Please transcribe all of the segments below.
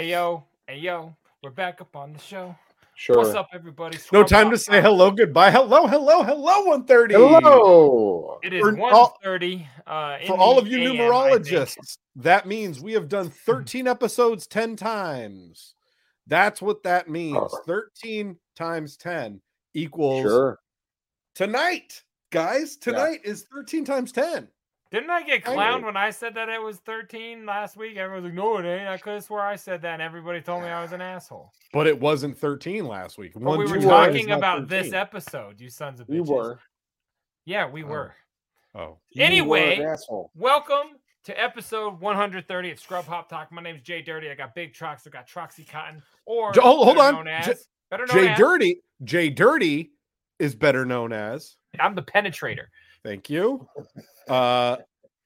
Hey yo, hey yo, we're back up on the show. Sure. What's up, everybody? No time Pop to say Pop. hello, goodbye. Hello, hello, hello, 130. Hello. It is For one all- Uh, For all of you AM, numerologists, that means we have done 13 episodes 10 times. That's what that means. 13 times 10 equals Sure. tonight, guys. Tonight is 13 times 10. Didn't I get clowned know. when I said that it was thirteen last week? Everyone was like, "No, it ain't." I could have swore I said that, and everybody told me I was an asshole. But it wasn't 13 last week. But One, we were two, one is talking not about this episode, you sons of bitches. You were. Yeah, we Oh. were. Oh. You were Anyway, an asshole. Welcome to episode 130 of Scrub Hop Talk. My name's Jay Dirty. I got Big Trox. I got Troxy Cotton, or J- oh, hold on. known J- better known Jay as- Dirty. Jay Dirty is better known as. I'm the penetrator. Thank you. Uh,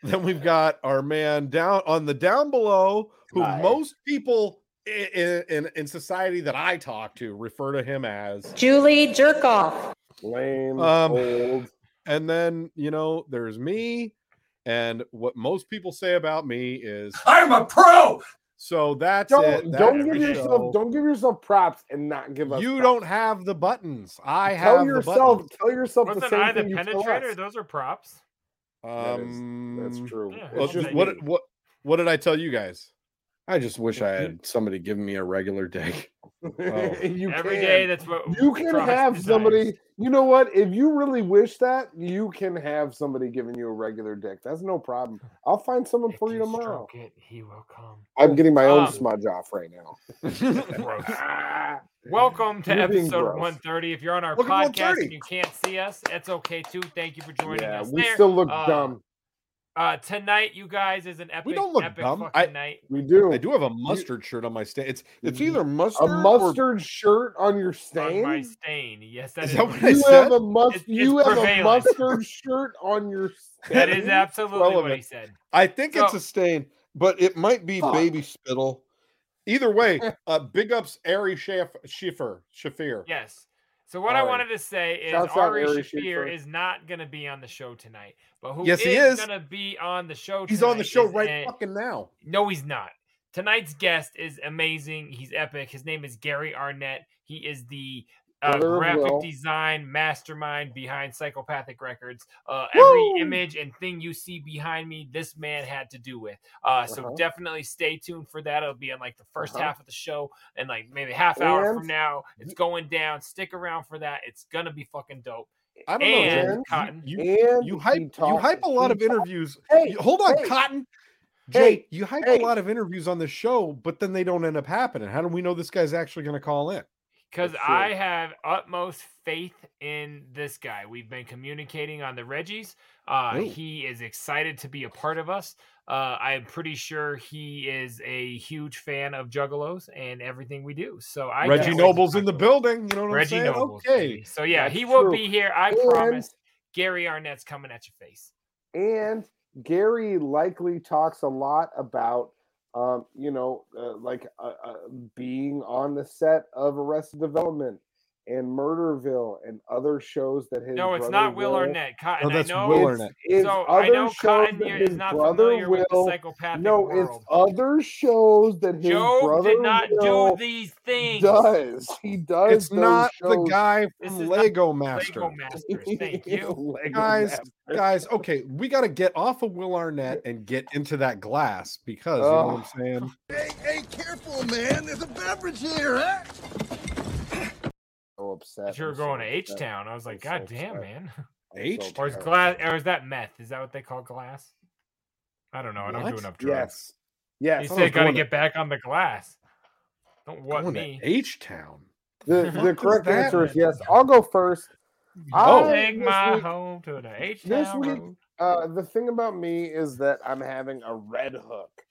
then we've got our man down on the down below, who Hi. most people in, in in society that I talk to refer to him as. Julie Jerkoff. Lame. Um, old. And then you know, there's me, and what most people say about me is I'm a pro. So. That's Don't it. That's don't the give show. yourself don't give yourself props and not give us. You props. don't have the buttons. I tell have yourself the tell yourself the Wasn't same I the thing you penetrator? us. Those are props. That is- Um, That's true. yeah, Well, just what what what did I tell you guys? I just wish I had somebody giving me a regular day. you Every can. day, that's what you can have somebody. You know what? If you really wish that, you can have somebody giving you a regular dick. That's no problem. I'll find someone If for you tomorrow. it, he will come. I'm getting my own Um, smudge off right now. Welcome to You're episode 130. If you're on our Welcome podcast 130. and you can't see us, it's okay too. Thank you for joining yeah, us. we there. still look Uh, dumb. Uh, tonight, you guys, is an epic, We don't look epic dumb. fucking I- night. We do. I do have a mustard shirt on my stain. It's it's either mustard a or- mustard shirt on your On stain. my stain. Yes, that Is is. that what what I You said? have a must. It's- you it's have a mustard shirt on your. Stain? that is absolutely what he said. I think it's a stain, but it might be Fuck. baby spittle. Either way, uh, big ups Ari Schaf- Schiffer. Shaffir. Yes. So what I wanted to say is Shouts out Ari Ari Shaffir is not going to be on the show tonight, but who Yes, he is. going to be on the show? He's on the tonight show is right a- fucking now. No, he's not. Tonight's guest is amazing. He's epic. His name is Gary Arnett. He is the uh, graphic design mastermind behind Psychopathic Records. Uh, every image and thing you see behind me, this man had to do with. Uh, so Uh-huh. definitely stay tuned for that. It'll be in like the 1st Uh-huh. half of the show and like maybe half hour And- from now. It's going down. Stick around for that. It's gonna be fucking dope. I don't And know. Jen. Cotton. You, you, And you he hype you hype a lot of interviews. Hey, You- hold on, hey, Cotton. Jay, hey, you hype hey. a lot of interviews on the show, but then they don't end up happening. How do we know this guy's actually going to call in? Because. I have utmost faith in this guy. We've been communicating on the Reggies. Uh, he is excited to be a part of us. Uh, I'm pretty sure he is a huge fan of Juggalos and everything we do. So I Reggie can't wait to Noble's in the building. You know what Reggie I'm saying? Nobles. okay. So yeah, That's he will true. be here. I And- promise. Gary Arnett's coming at your face. and Gary likely talks a lot about, um, you know, uh, like uh, uh, being on the set of Arrested Development and Murderville and other shows that his No, it's not Will Will- Arnett. Cotton, No, that's I know. Will Arnett. it's So I know shows Cotton that his is not brother familiar with the psychopathic No, world. it's other shows that his Joe brother did not Will do these things. does. He does. It's those not the guy from is Lego Master. Lego Masters. Thank you. Guys, Master. guys, okay, we got to get off of Will Arnett and get into that glass because you know what I'm saying. Hey, hey, careful, man. There's a beverage here, huh? So upset. If you were I'm so going to H Town. I was like, I'm God so damn, upset. man. H so Or is glass? Or is that meth? Is that what they call glass? I don't know. I don't do enough drugs. Yes. He Yes. said, "Got to going to- get back on the glass." Don't what Going me. H Town. The, the correct that, answer is yes. I'll go first. I'll I- take my week- home to the H Town. this Town. week- Uh, the thing about me is that I'm having a red hook.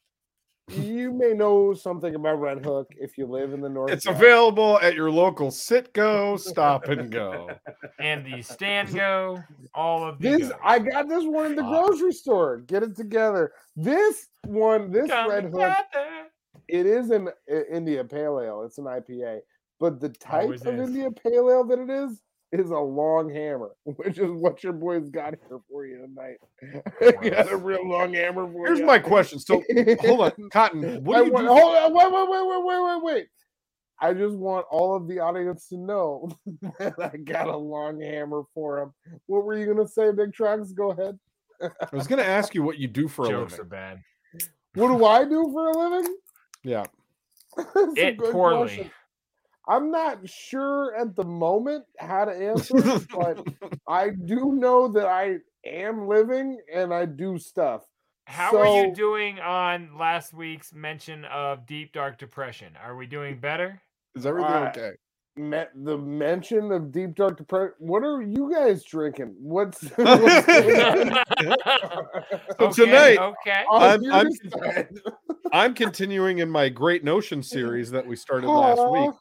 You may know something about Redhook if you live in the north. It's available at your local sit go, stop and go. and the stand go, all of the This. I got this one in the grocery store. Get it together. This one, this Come Redhook, it is an India Pale Ale. It's an IPA, but the type Always of is. India Pale Ale that it is is a long hammer, which is what your boys got here for you tonight. got a real long hammer for Here's you. my question. So hold on, Cotton. What I do you want- do? hold on, wait, wait, wait, wait, wait, wait, wait. I just want all of the audience to know that I got a long hammer for him. What were you gonna say, Big Trox? Go ahead. I was going to ask you what you do for a Jokes living. are bad. What do I do for a living? Yeah. That's a It poorly. question. I'm not sure at the moment how to answer it, but I do know that I am living and I do stuff. How are you doing on last week's mention of deep dark depression? Are we doing better? Is everything Uh, okay? Met the mention of deep dark depression. What are you guys drinking? What's, what's? So Okay, tonight, okay. I'm- I'm- I'm continuing in my Great Notion series that we started last week.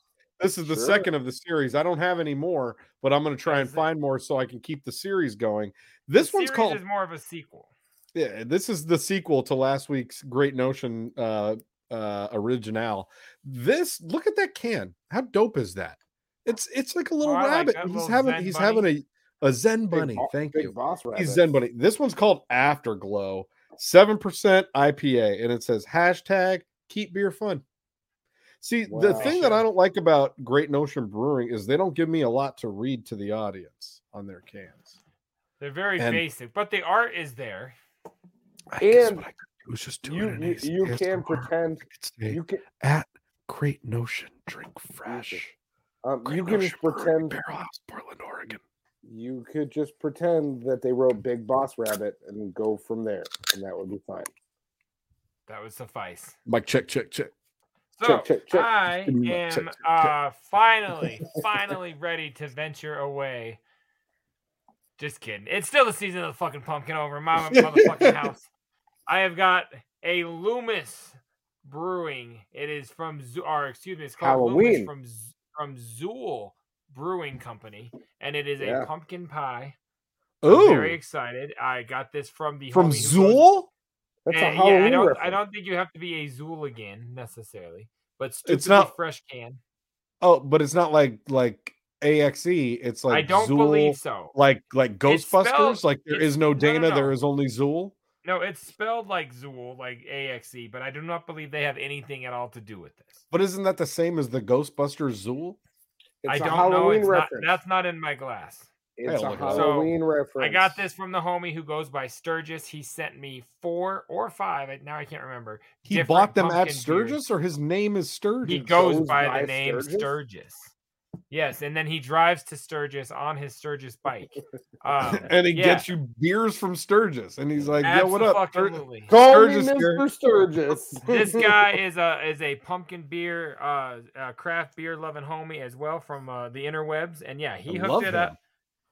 This is the Sure. second of the series. I don't have any more, but I'm going to try and it. find more so I can keep the series going. This The one's called is more of a sequel. yeah, this is the sequel to last week's Great Notion uh uh original. This look at that can. How dope is that? It's it's like a little Oh, I like rabbit. he's little having Zen he's bunny. having a a Zen bunny. Thank big you. boss rabbit. He's Zen bunny. This one's called Afterglow, seven percent IPA, and it says hashtag keep beer fun. See, the thing that I don't like about Great Notion Brewing is they don't give me a lot to read to the audience on their cans. They're very And- basic, but the art is there. I guess And what I could do is just do You it in you, you can pretend say, you can at Great Notion, drink fresh. um, Great you can Notion pretend Barrel House, Portland, Oregon. you could just pretend that they wrote Big Boss Rabbit and go from there, and that would be fine. That would suffice. Mike, check, check, check. So Check, check, check. I am uh finally, finally ready to venture away. Just kidding. It's still the season of the fucking pumpkin over in my motherfucking house. I have got a Loomis Brewing. It is from or excuse me, it's called Loomis Halloween. from Z- from Zool Brewing Company, and it is a pumpkin pie. Oh, I'm very excited. I got this from the from Zool? That's a Halloween yeah, I don't. I don't think you have to be a Zooligan necessarily, but It's not- fresh can. Oh, but it's not like like AXE. It's like I don't Zool, believe so. Like like It's spelled- Ghostbusters. like there is it's- is no no, no, Dana, there no. is only Zool. No, it's spelled like Zuul, like AXE, but I do not believe they have anything at all to do with this. But isn't that the same as the Ghostbusters Zuul? It's a don't know. Halloween It's not, reference. that's not in my glass. It's a look it. Halloween reference. I got this from the homie who goes by Sturgis. He sent me four or five. Now I can't remember. He bought them at pumpkin beers. Sturgis, or his name is Sturgis. He goes goes by, by the name Sturgis? Sturgis? Yes, and then he drives to Sturgis on his Sturgis bike. Um, and he yeah, gets you beers from Sturgis, and he's like, "Yo, what up?" Stur- Call Sturgis me. Mr. Sturgis. this guy is a is a pumpkin beer uh, uh craft beer loving homie as well from uh, the interwebs and yeah he I hooked it him. up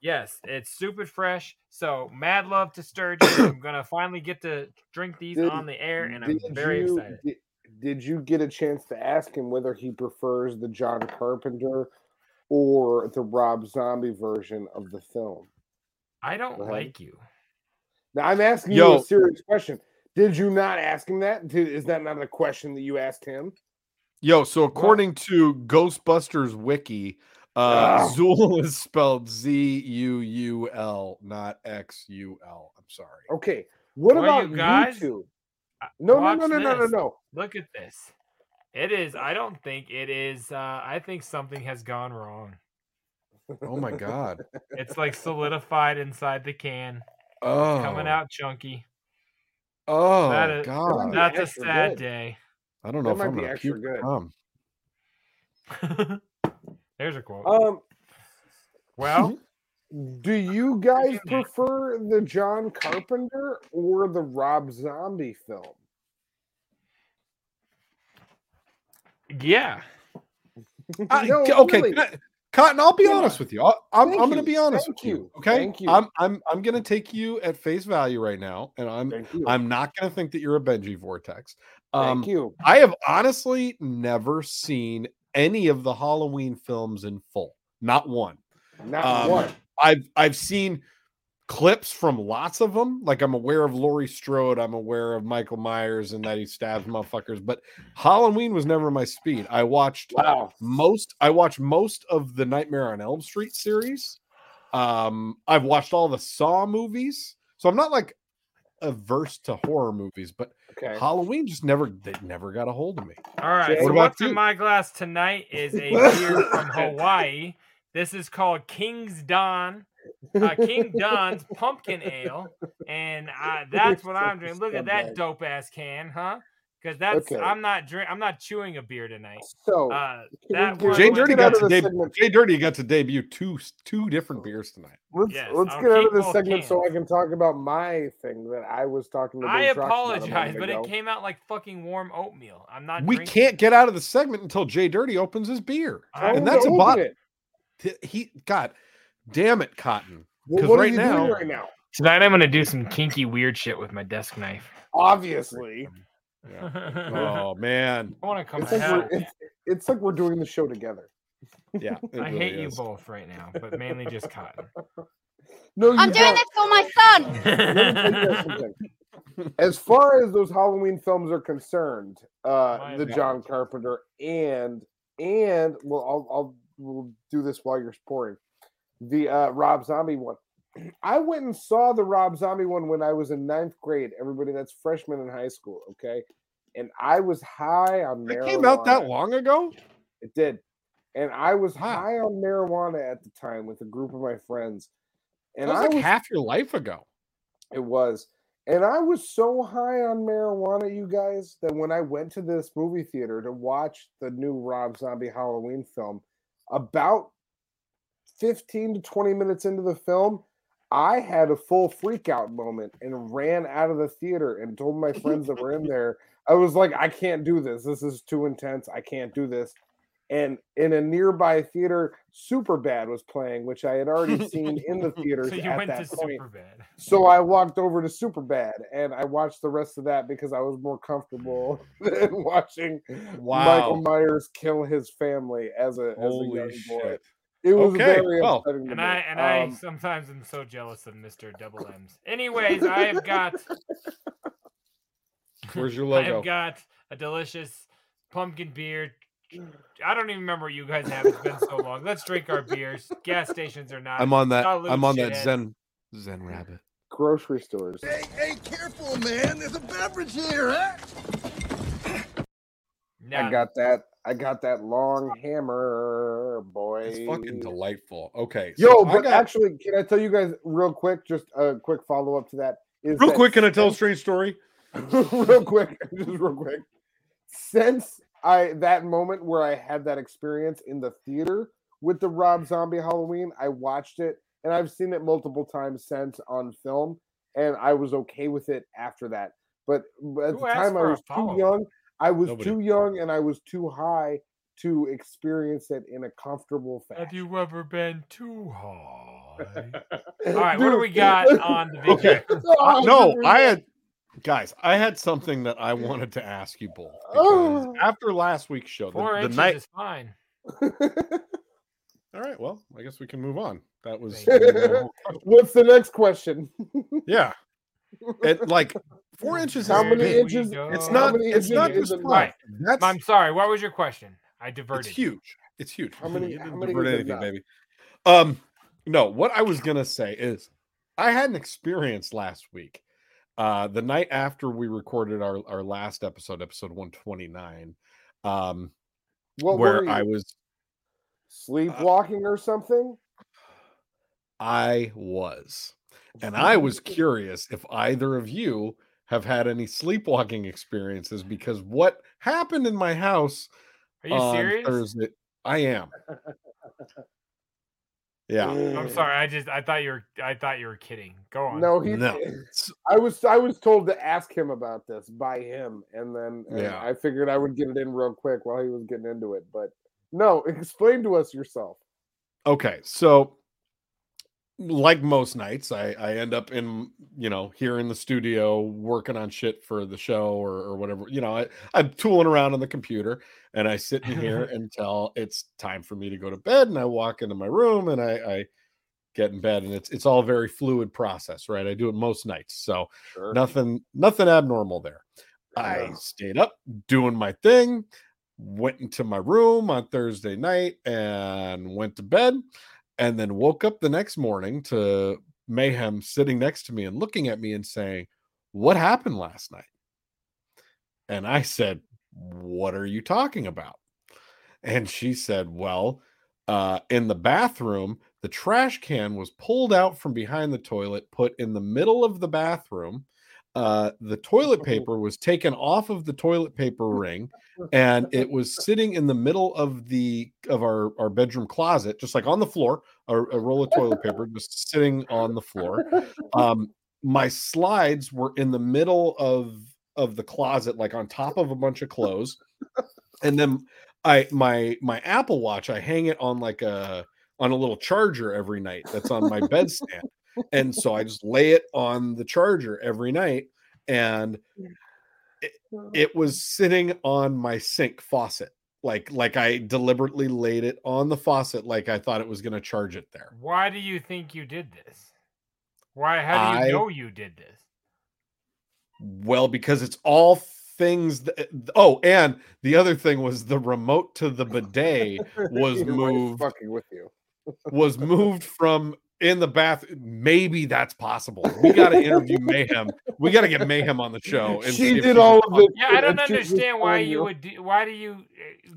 yes it's super fresh so mad love to sturgis i'm gonna finally get to drink these Did- on the air and i'm very you- excited Did, did you get a chance to ask him whether he prefers the John Carpenter or the Rob Zombie version of the film? i don't Go ahead. like you Now I'm asking you a serious question. Did you not ask him that? Did, is that not a question that you asked him? Yo, so according to Ghostbusters Wiki, uh, Ah. Zuul is spelled Z U U L, not X U L. I'm sorry. Okay. What Well, about you guys, YouTube? uh, No, no, watch no, no, no, no, this. no. look at this it is i don't think it is uh i think something has gone wrong Oh my god. it's like solidified inside the can Oh, coming out chunky Oh That is- god. that's a sad good. day I don't know that if I'm be gonna extra puke. good. There's a quote. Um, well, do you guys prefer the John Carpenter or the Rob Zombie film? yeah. I- No, okay, really. I- Cotton, I'll be Yeah. honest with you. I- I'm, I'm going to be honest Thank with you. you. Okay, Thank you. I'm I'm I'm going to take you at face value right now, and I'm I'm not going to think that you're a Benji vortex. Thank Um, you. I have honestly never seen any of the Halloween films in full. Not one. Not Um, one. I've I've seen clips from lots of them. Like I'm aware of Laurie Strode. I'm aware of Michael Myers and that he stabs motherfuckers. But Halloween was never my speed. I watched Wow. most. I watched most of the Nightmare on Elm Street series. Um, I've watched all the Saw movies. So I'm not like averse to horror movies, but Okay. Halloween just never they never got a hold of me. All right. Jay? So what's you? in my glass tonight is a beer from Hawaii. This is called King's Don, Uh, King Don's pumpkin ale, and uh, that's what I'm drinking. Look at that dope ass can, huh? Because that's Okay. I'm not drink I'm not chewing a beer tonight. So Uh, that get- one Jay Dirty got to the debut. Jay Dirty got to debut two two different beers tonight. let's Yes, let's I'll get out of this both segment so I can talk about my thing that I was talking about. I Big Trox about a apologize, moment but it came out like fucking warm oatmeal. I'm not. We drinking can't get out of the segment until Jay Dirty opens his beer, I- and that's a open bot. it. He God, damn it, Cotton. Well, 'Cause what right are you now- doing right now? Tonight I'm gonna do some kinky weird shit with my desk knife. Obviously, Oh man, I want to come it's like, we're, it's, it's like we're doing the show together. yeah. I really hate you both right now, but mainly just Cotton. No, you I'm doing don't. this for my son. Let me tell you guys something. As far as those Halloween films are concerned, uh, My the John Carpenter and and well, I'll I'll we'll do this while you're pouring the uh, Rob Zombie one. I went and saw the Rob Zombie one when I was in ninth grade. Everybody that's freshman in high school, okay, and I was high on It marijuana. came out that long ago. It did. And I was Wow. high on marijuana at the time with a group of my friends. And was I like was half your life ago. it was. And I was so high on marijuana, you guys, that when I went to this movie theater to watch the new Rob Zombie Halloween film, about 15 to 20 minutes into the film, I had a full freak out moment and ran out of the theater and told my friends that were in there, I was like, I can't do this. This is too intense. I can't do this. And in a nearby theater, Superbad was playing, which I had already seen in the theater So you at went that to point. Superbad. So I walked over to Superbad and I watched the rest of that because I was more comfortable than watching Michael Myers kill his family as a as a Holy young boy. shit. It was Okay, very well, upsetting And. I and I Um, sometimes am so jealous of Mr. Double M's. Anyways, I have got Where's your logo? I've got a delicious pumpkin beer. I don't even remember what you guys have. It's been so long. Let's drink our beers. Gas stations are not. I'm on that. I'm on that shithead. Zen Zen rabbit. grocery stores. Hey, hey, careful, man. There's a beverage here, huh? Now, I got that. I got that long hammer, boy. It's fucking delightful. Okay. Yo, so but got- actually, can I tell you guys real quick? Just a quick follow up to that. Is real that quick, can I tell a strange story? real quick, just real quick. Since I that moment where I had that experience in the theater with the Rob Zombie Halloween, I watched it and I've seen it multiple times since on film, and I was okay with it after that. But at Who the time I was too young. I was Nobody. too young and I was too high to experience it in a comfortable fashion. have you ever been too high? All right, what do we got on the video? Okay. Uh, no, I had guys. I had something that I wanted to ask you both Oh. after last week's show, Four the, the night. is fine. All right. Well, I guess we can move on. That was What's the next question? yeah. It like four inches. How is many big. inches- It's not. many It's not is just a five. nut? That's I'm sorry. What was your question? I diverted. It's huge. It's huge. How many- You how didn't many divert is anything, nut? baby. Um, no. What I was gonna say is, I had an experience last week. Uh, the night after we recorded our our last episode, episode one twenty nine, um, What where were I was sleepwalking or something? I was. And I was curious if either of you have had any sleepwalking experiences because what happened in my house Are you on serious? Thursday. I am. Yeah. I'm sorry. I just I thought you were I thought you were kidding. Go on. No, he. No. I was I was told to ask him about this by him, and then and Yeah. I figured I would get it in real quick while he was getting into it. But no, explain to us yourself. Okay, so like most nights, I I end up in you know here in the studio working on shit for the show or or whatever. You know, I I'm tooling around on the computer and I sit in here until it's time for me to go to bed. And I walk into my room and I I get in bed and it's it's all very fluid process, right? I do it most nights, so Sure. nothing nothing abnormal there. I stayed up doing my thing, went into my room on Thursday night and went to bed, and then woke up the next morning to Mayhem sitting next to me and looking at me and saying, What happened last night? And I said, What are you talking about? And she said, Well, uh, in the bathroom, the trash can was pulled out from behind the toilet, put in the middle of the bathroom. Uh, the toilet paper was taken off of the toilet paper ring, and it was sitting in the middle of the of our our bedroom closet, just like on the floor, a, a roll of toilet paper just sitting on the floor. Um, my slides were in the middle of of the closet, like on top of a bunch of clothes, and then I my my Apple Watch, I hang it on like a on a little charger every night that's on my bedstand. And so I just lay it on the charger every night and it, it was sitting on my sink faucet. Like like I deliberately laid it on the faucet like I thought it was going to charge it there. Why do you think you did this? Why? How do you I- know you did this? Well, because it's all things that eh, oh, and the other thing was the remote to the bidet was moved fucking with you. was moved from in the bath. Maybe that's possible. We got to interview Mayhem. We got to get Mayhem on the show. And see She did all of it. Yeah, I don't and she was understand why you would. Do, why do you?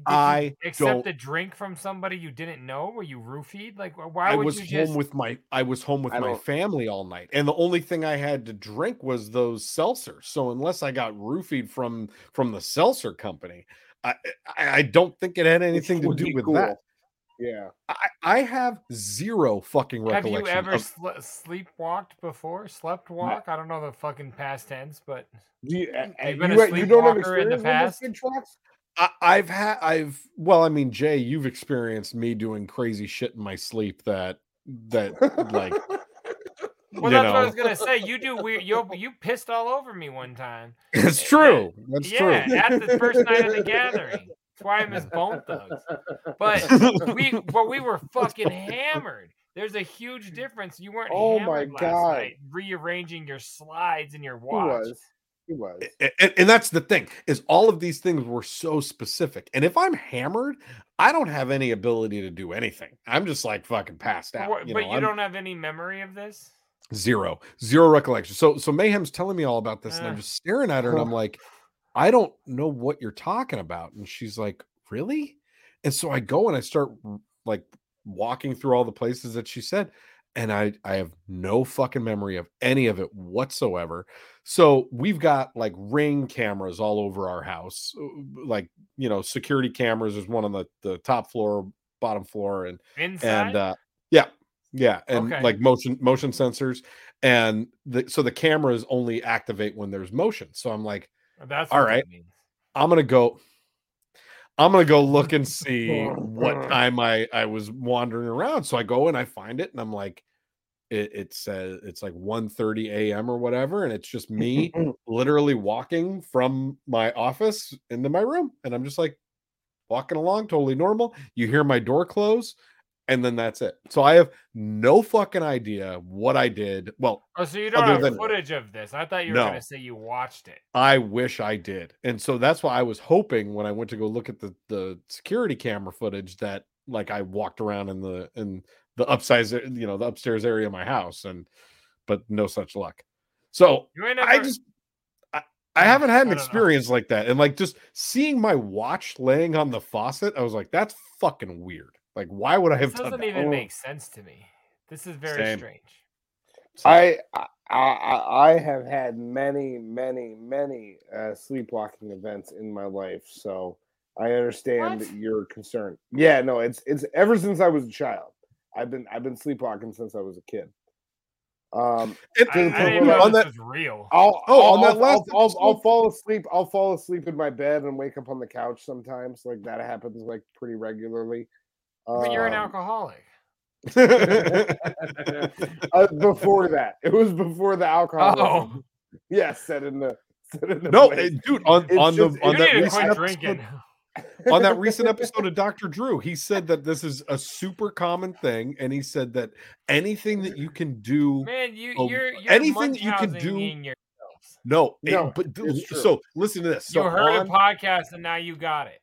uh, I you accept don't- a drink from somebody you didn't know? Were you roofied? Like, wh- why I would was you home just? with my I was home with I my don't- family all night, and the only thing I had to drink was those seltzers. So unless I got roofied from from the seltzer company, I I, I don't think it had which anything to do with cool. that. Yeah. I, I have zero fucking recollection. Have you ever of- sle- sleepwalked before? Slept walk? I don't know the fucking past tense, but Do you, uh, You've uh, been you, a you don't have sleepwalker in the past? those big? I, I've had I've well, I mean, Jay, you've experienced me doing crazy shit in my sleep that that like well, you that's what I was gonna say. You do weird. You you pissed all over me one time. it's true. That's yeah, true. at the first night of the gathering. That's why I miss Bone Thugs. But we but we were fucking hammered. There's a huge difference. You weren't Oh my last God. night, rearranging your slides in your He watch. was. He was. And, and that's the thing is all of these things were so specific and if i'm hammered i don't have any ability to do anything i'm just like fucking passed out What- you but know, you I'm don't have any memory of this. zero zero recollection so so mayhem's telling me all about this and i'm Uh. just staring at her and i'm like i don't know what you're talking about and she's like really and so i go and i start like walking through all the places that she said and i i have no fucking memory of any of it whatsoever so we've got like ring cameras all over our house uh, like you know security cameras there's one on the the top floor bottom floor and Inside. and uh yeah yeah and Okay. like motion motion sensors and the so the cameras only activate when there's motion so i'm like That's all what that means. i'm gonna go i'm gonna go look and see what mm. time i i was wandering around. So i go and i find it and i'm like it, it says it's like 1 a.m or whatever and it's just me literally walking from my office into my room. And i'm just like walking along totally normal. You hear my door close and then that's it so i have no fucking idea what i did well Oh, so you don't have than- footage of this? I thought you were No. gonna say you watched it. i wish i did and so that's why i was hoping when i went to go look at the the security camera footage that like i walked around in the in the upsize you know the upstairs area of my house and but no such luck so ain't I just I, I haven't had an don't know. experience like that. And like just seeing my watch laying on the faucet, I was like, that's fucking weird. Like, why would I have This done doesn't that? even make sense to me. This is very Same. strange. So, I, I I I have had many many many uh, sleepwalking events in my life, so I understand What? your concern. Yeah, no, it's it's ever since I was a child. I've been I've been sleepwalking since I was a kid. Um, and- I, I didn't know on this that was real. I'll Oh, I'll, on that I'll- last I'll, I'll, I'll fall asleep. I'll fall asleep in my bed and wake up on the couch sometimes. Like that happens like pretty regularly. But you're an Um, alcoholic. uh, before that, it was before the alcohol. Oh. Yes, said in the said in the no, place. eh, dude, on It's on just- the on that recent episode, on that recent episode of Dr. Drew, he said that this is a super common thing, and he said that anything that you can do, Man, you you're, you're anything that you can do- in your- no, it- No, but it's so listen to this. So you heard on- a podcast and now you got it.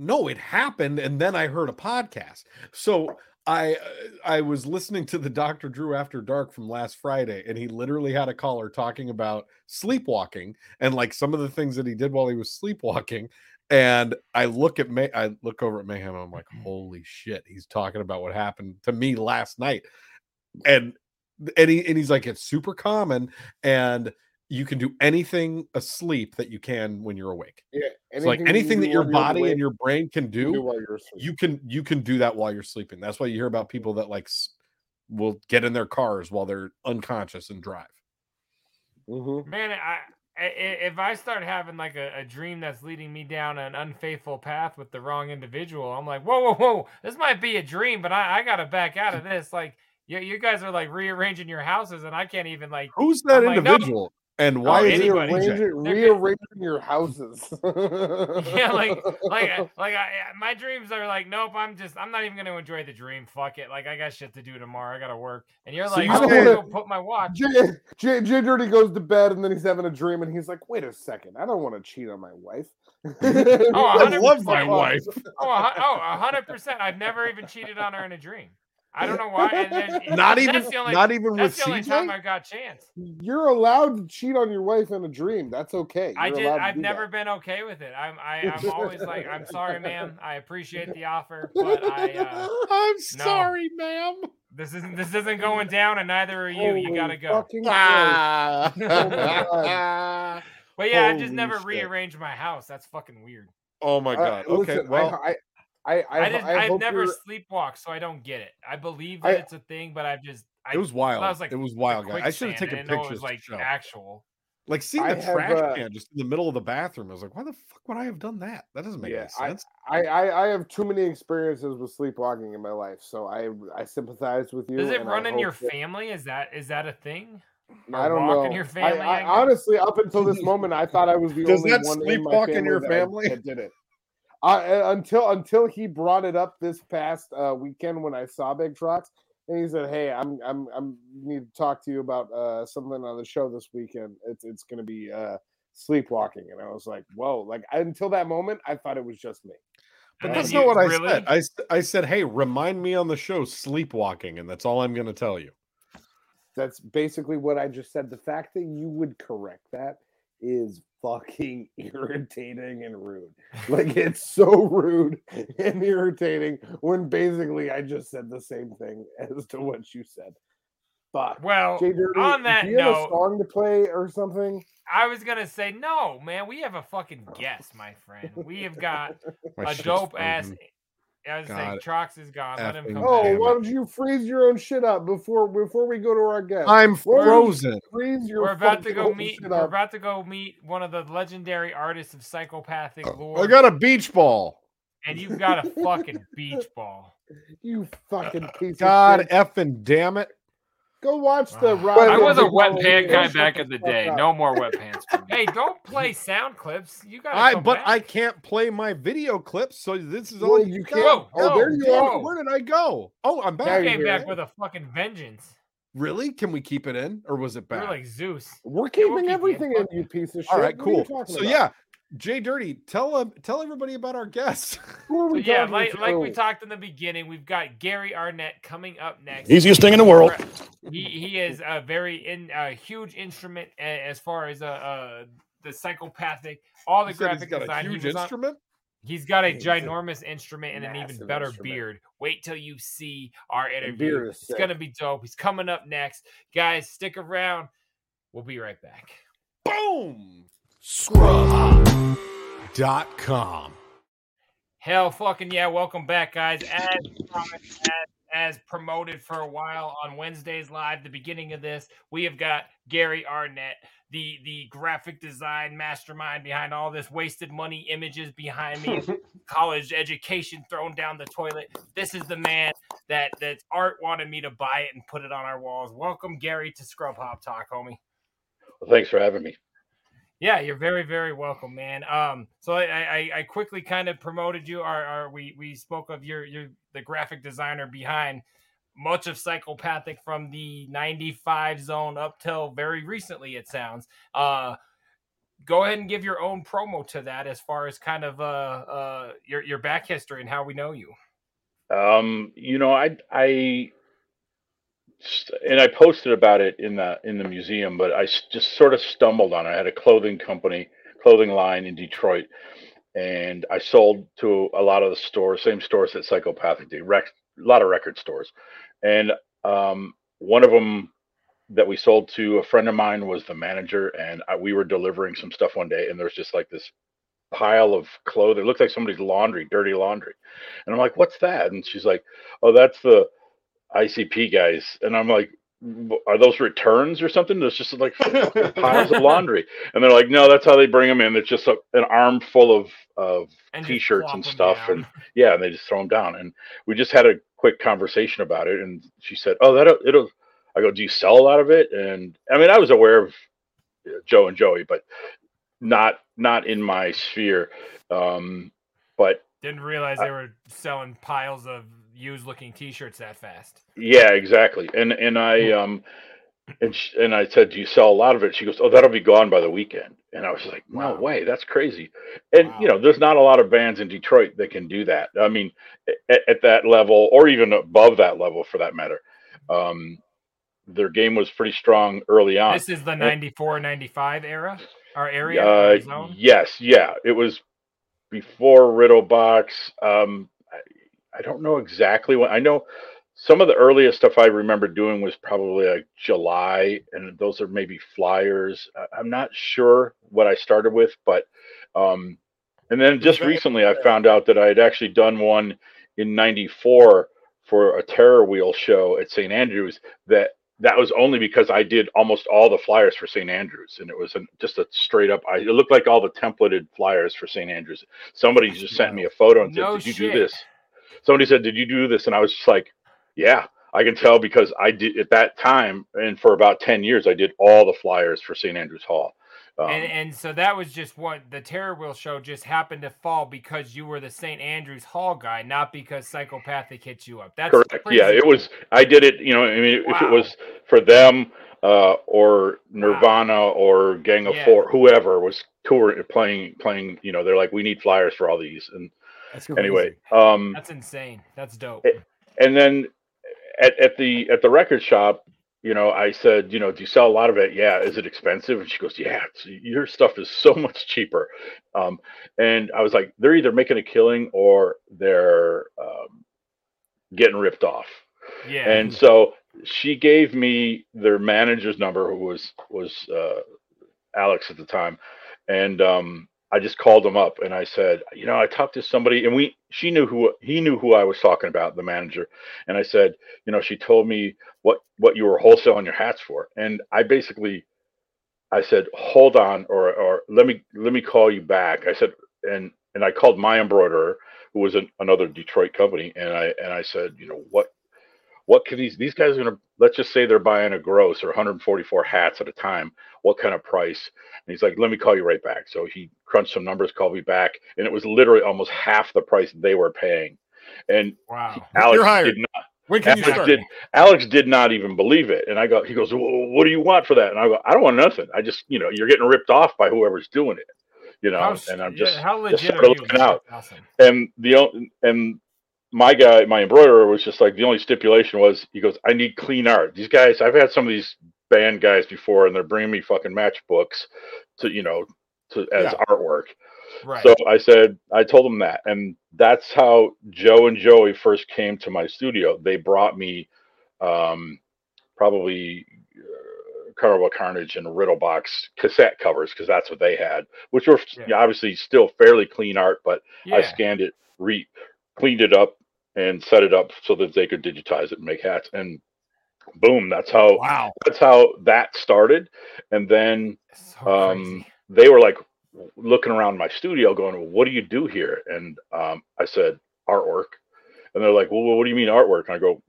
No, it happened, and then I heard a podcast. So I I was listening to the Dr. Drew After Dark from last Friday, and he literally had a caller talking about sleepwalking and like some of the things that he did while he was sleepwalking. And I look at May, I look over at Mayhem, and I'm like, mm-hmm. holy shit, he's talking about what happened to me last night. And and he and he's like, it's super common, and you can do anything asleep that you can when you're awake. Yeah, It's like you anything that your while you're body awake, and your brain can you do, do while you're asleep. you can you can do that while you're sleeping. That's why you hear about people that like will get in their cars while they're unconscious and drive. Mhm. Man, I, I if I start having like a, a dream that's leading me down an unfaithful path with the wrong individual, I'm like, whoa, whoa, whoa, this might be a dream, but I, I gotta back out of this. Like, you, you guys are like rearranging your houses, and I can't even like. Who's that I'm like, no. And oh, why Oh, is anybody. Rearranging, your houses. Yeah, like, like, uh, like, I, uh, my dreams are like, nope, I'm just, I'm not even gonna enjoy the dream. Fuck it, like, I got shit to do tomorrow. I gotta work, and you're So like, you I'm gonna go put my watch. Jay, Jay, Jay Dirty goes to bed and then he's having a dream and he's like, "Wait a second, I don't want to cheat on my wife." Oh, I love my wife. Oh, oh, a hundred percent. I've never even cheated on her in a dream. I don't know why. And then, Not even the only, not even with that's the only time I got chance. You're allowed to cheat on your wife in a dream. That's okay. I You're did. allowed to I've never that. been okay with it. I'm. I, I'm always like, I'm sorry, ma'am. I appreciate the offer, but I. Uh, I'm No. sorry, ma'am. this isn't. This isn't going down, and neither are you. You gotta go. fucking Ah. God. But yeah, I've just never shit. rearranged my house. That's fucking weird. oh my Uh, god. Okay, listen, well, I, I, I, I, I, just. I I've never you're- sleepwalked, so I don't get it. I believe that I- it's a thing, but I've just. I, it was wild. I was like, it was wild, guy. I should have taken I didn't know pictures. It was like show. actual. Like seeing the have, trash uh, can just in the middle of the bathroom. I was like, why the fuck would I have done that? That doesn't make Yeah, any sense. I, I, I have too many experiences with sleepwalking in my life, so I, I sympathize with you. Does it and I run in your that- family? Is that is that a thing? I don't know. in your family, I, I guess? honestly, up until this moment, I thought I was the Does only that one in my sleepwalk in family your that family? that did it. I, until until he brought it up this past uh, weekend when I saw Big Trox, and he said, "Hey, I'm I'm I'm need to talk to you about uh, something on the show this weekend. It's it's going to be uh, sleepwalking." And I was like, "Whoa!" Like until that moment, I thought it was just me. But that's not what I really? said. I said, hey, remind me on the show sleepwalking, and that's all I'm going to tell you. That's basically what I just said. The fact that you would correct that is fucking irritating and rude. Like it's so rude and irritating when basically I just said the same thing as to what you said. Fuck. Well, Jay Dirty, on that do you have a song to play or something? I was gonna say no, man. We have a fucking guest, my friend. We have got a dope ass. Frozen. I was saying, Trox is gone. Let him effing come Oh, why don't you freeze your own shit up before before we go to our guest? I'm Why you frozen. Freeze your We're about to go meet. We're up. about to go meet one of the legendary artists of psychopathic lore. I got a beach ball. and you've got a fucking beach ball. You fucking piece God of shit. effing damn it. Go watch the. Wow. Roger I was a Goodell wet video. pant guy back in the day. No more wet pants. Hey, don't play sound clips. You got. I but I can't play my video clips, so this is all Well, you, you can't- Whoa, oh, there you whoa. are. Where did I go? Oh, I'm back. you're came here. back with a fucking vengeance. Really? Can we keep it in, or was it You're back? like Zeus. We're Yeah, we'll keeping keep everything in. in, you piece of shit. all right, What are you cool. So about? yeah, Jay Dirty, tell um, tell everybody about our guest. So yeah, like, like we talked in the beginning, we've got Gary Arnett coming up next. Easiest thing in the world. He he is a very in a huge instrument as far as uh, uh the psychopathic, all the You graphic he's got design. a He huge on- instrument. he's got a He's a ginormous instrument and an even better instrument. beard. Wait till you see our interview. It's sick. gonna be dope. He's coming up next, guys. Stick around. We'll be right back. Boom. Scrub.com. Hell fucking yeah, welcome back, guys. As promised, as as promoted for a while on Wednesdays live, the beginning of this, we have got Gary Arnett, the the graphic design mastermind behind all this wasted money images behind me, college education thrown down the toilet. This is the man that that art wanted me to buy it and put it on our walls. Welcome, Gary, to Scrub Hop Talk, homie. Well, thanks for having me. Yeah, you're very, very welcome, man. Um, so I, I, I quickly kind of promoted you. Our, our, we, we spoke of your, your, the graphic designer behind much of psychopathic from the 95 zone up till very recently. It sounds. Uh, go ahead and give your own promo to that as far as kind of uh, uh, your, your back history and how we know you. Um, you know, I, I and I posted about it in the in the museum, but I just sort of stumbled on it. I had a clothing company, clothing line in Detroit, and I sold to a lot of the stores, same stores that Psychopathic did, rec- a lot of record stores, and um, one of them that we sold to a friend of mine was the manager, and I, we were delivering some stuff one day, and there was just like this pile of clothing. It looked like somebody's laundry, dirty laundry, and I'm like, "What's that?" And she's like, "Oh, that's the." ICP guys, and I'm like, are those returns or something? There's just like piles of laundry, and they're like, no, that's how they bring them in. It's just a, an arm full of of And t-shirts and stuff, and yeah, and they just throw them down. And we just had a quick conversation about it, and she said, oh, that it'll. I go, do you sell a lot of it? And I mean, I was aware of uh, Joe and Joey, but not not in my sphere. Um, but Didn't realize they were selling piles of used looking T-shirts that fast. Yeah, exactly. And and I um and sh and I said, "Do you sell a lot of it?" She goes, "Oh, that'll be gone by the weekend." And I was like, "No way, that's crazy." And you know, there's not a lot of bands in Detroit that can do that. I mean, at, at that level, or even above that level, for that matter. Um, their game was pretty strong early on. This is the And- 94, 95 era, our area, uh, yes, yeah, it was before Riddle Box. Um, I, don't know exactly when. I know some of the earliest stuff I remember doing was probably like July, and those are maybe flyers. I'm not sure what I started with, but um, and then just recently I found out that I had actually done one in '94 for a Terror Wheel show at St. Andrews. That that was only because I did almost all the flyers for St. Andrews, and it was an, just a straight up. I, it looked like all the templated flyers for St. Andrews. Somebody just sent me a photo and said, No "Did you shit. do this?" Somebody said, "Did you do this?" And I was just like, "Yeah." I can tell because I did at that time, and for about ten years, I did all the flyers for St. Andrews Hall. Um, and and so that was just what the Terror Wheel show just happened to fall because you were the St. Andrews Hall guy, not because Psychopathic hit you up. That's Correct. Yeah, it was. I did it. You know, I mean, if it was for them uh, or Nirvana or Gang of Yeah. Four, whoever was touring, playing, playing. You know, they're like, we need flyers for all these. And anyway, um, That's insane. That's dope. and then at, at the at the record shop, you know, I said, you know, do you sell a lot of it? Yeah. Is it expensive? And she goes, yeah. It's, your stuff is so much cheaper. Um, and I was like, they're either making a killing or they're um, getting ripped off. Yeah. And so she gave me their manager's number, who was was uh, Alex at the time, and um, I just called him up and I said, you know, I talked to somebody, and we she knew who he knew who I was talking about, the manager, and I said, you know, she told me what what you were wholesaling your hats for, and I basically. I said, "Hold on, or or let me let me call you back." I said, and and I called my embroiderer, who was an, another Detroit company, and I and I said, you know, what what can these these guys are gonna let's just say they're buying a gross or 144 hats at a time what kind of price and he's like let me call you right back so he crunched some numbers called me back and it was literally almost half the price they were paying and wow alex You're hired. did not When can you start? did alex did not even believe it and i go he goes well, what do you want for that and i go i don't want nothing i just you know you're getting ripped off by whoever's doing it you know How and i'm yeah, just how just legit started are you? looking out Awesome. and the o- and my guy, my embroiderer, was just like the only stipulation was he goes, I need clean art. These guys, I've had some of these band guys before, and they're bringing me fucking matchbooks to you know to as Yeah. artwork. Right. So I said, I told them that, and that's how Joe and Joey first came to my studio. They brought me um, probably uh, Carnival Carnage and Riddle Box cassette covers because that's what they had, which were Yeah. yeah, obviously still fairly clean art, but I scanned it, re cleaned it up, and set it up so that they could digitize it and make hats. And boom, that's how Wow. that's how that started. And then So um, they were like looking around my studio, going, "What do you do here?" And um, I said, "Artwork." And they're like, "Well, what do you mean artwork?" And I go,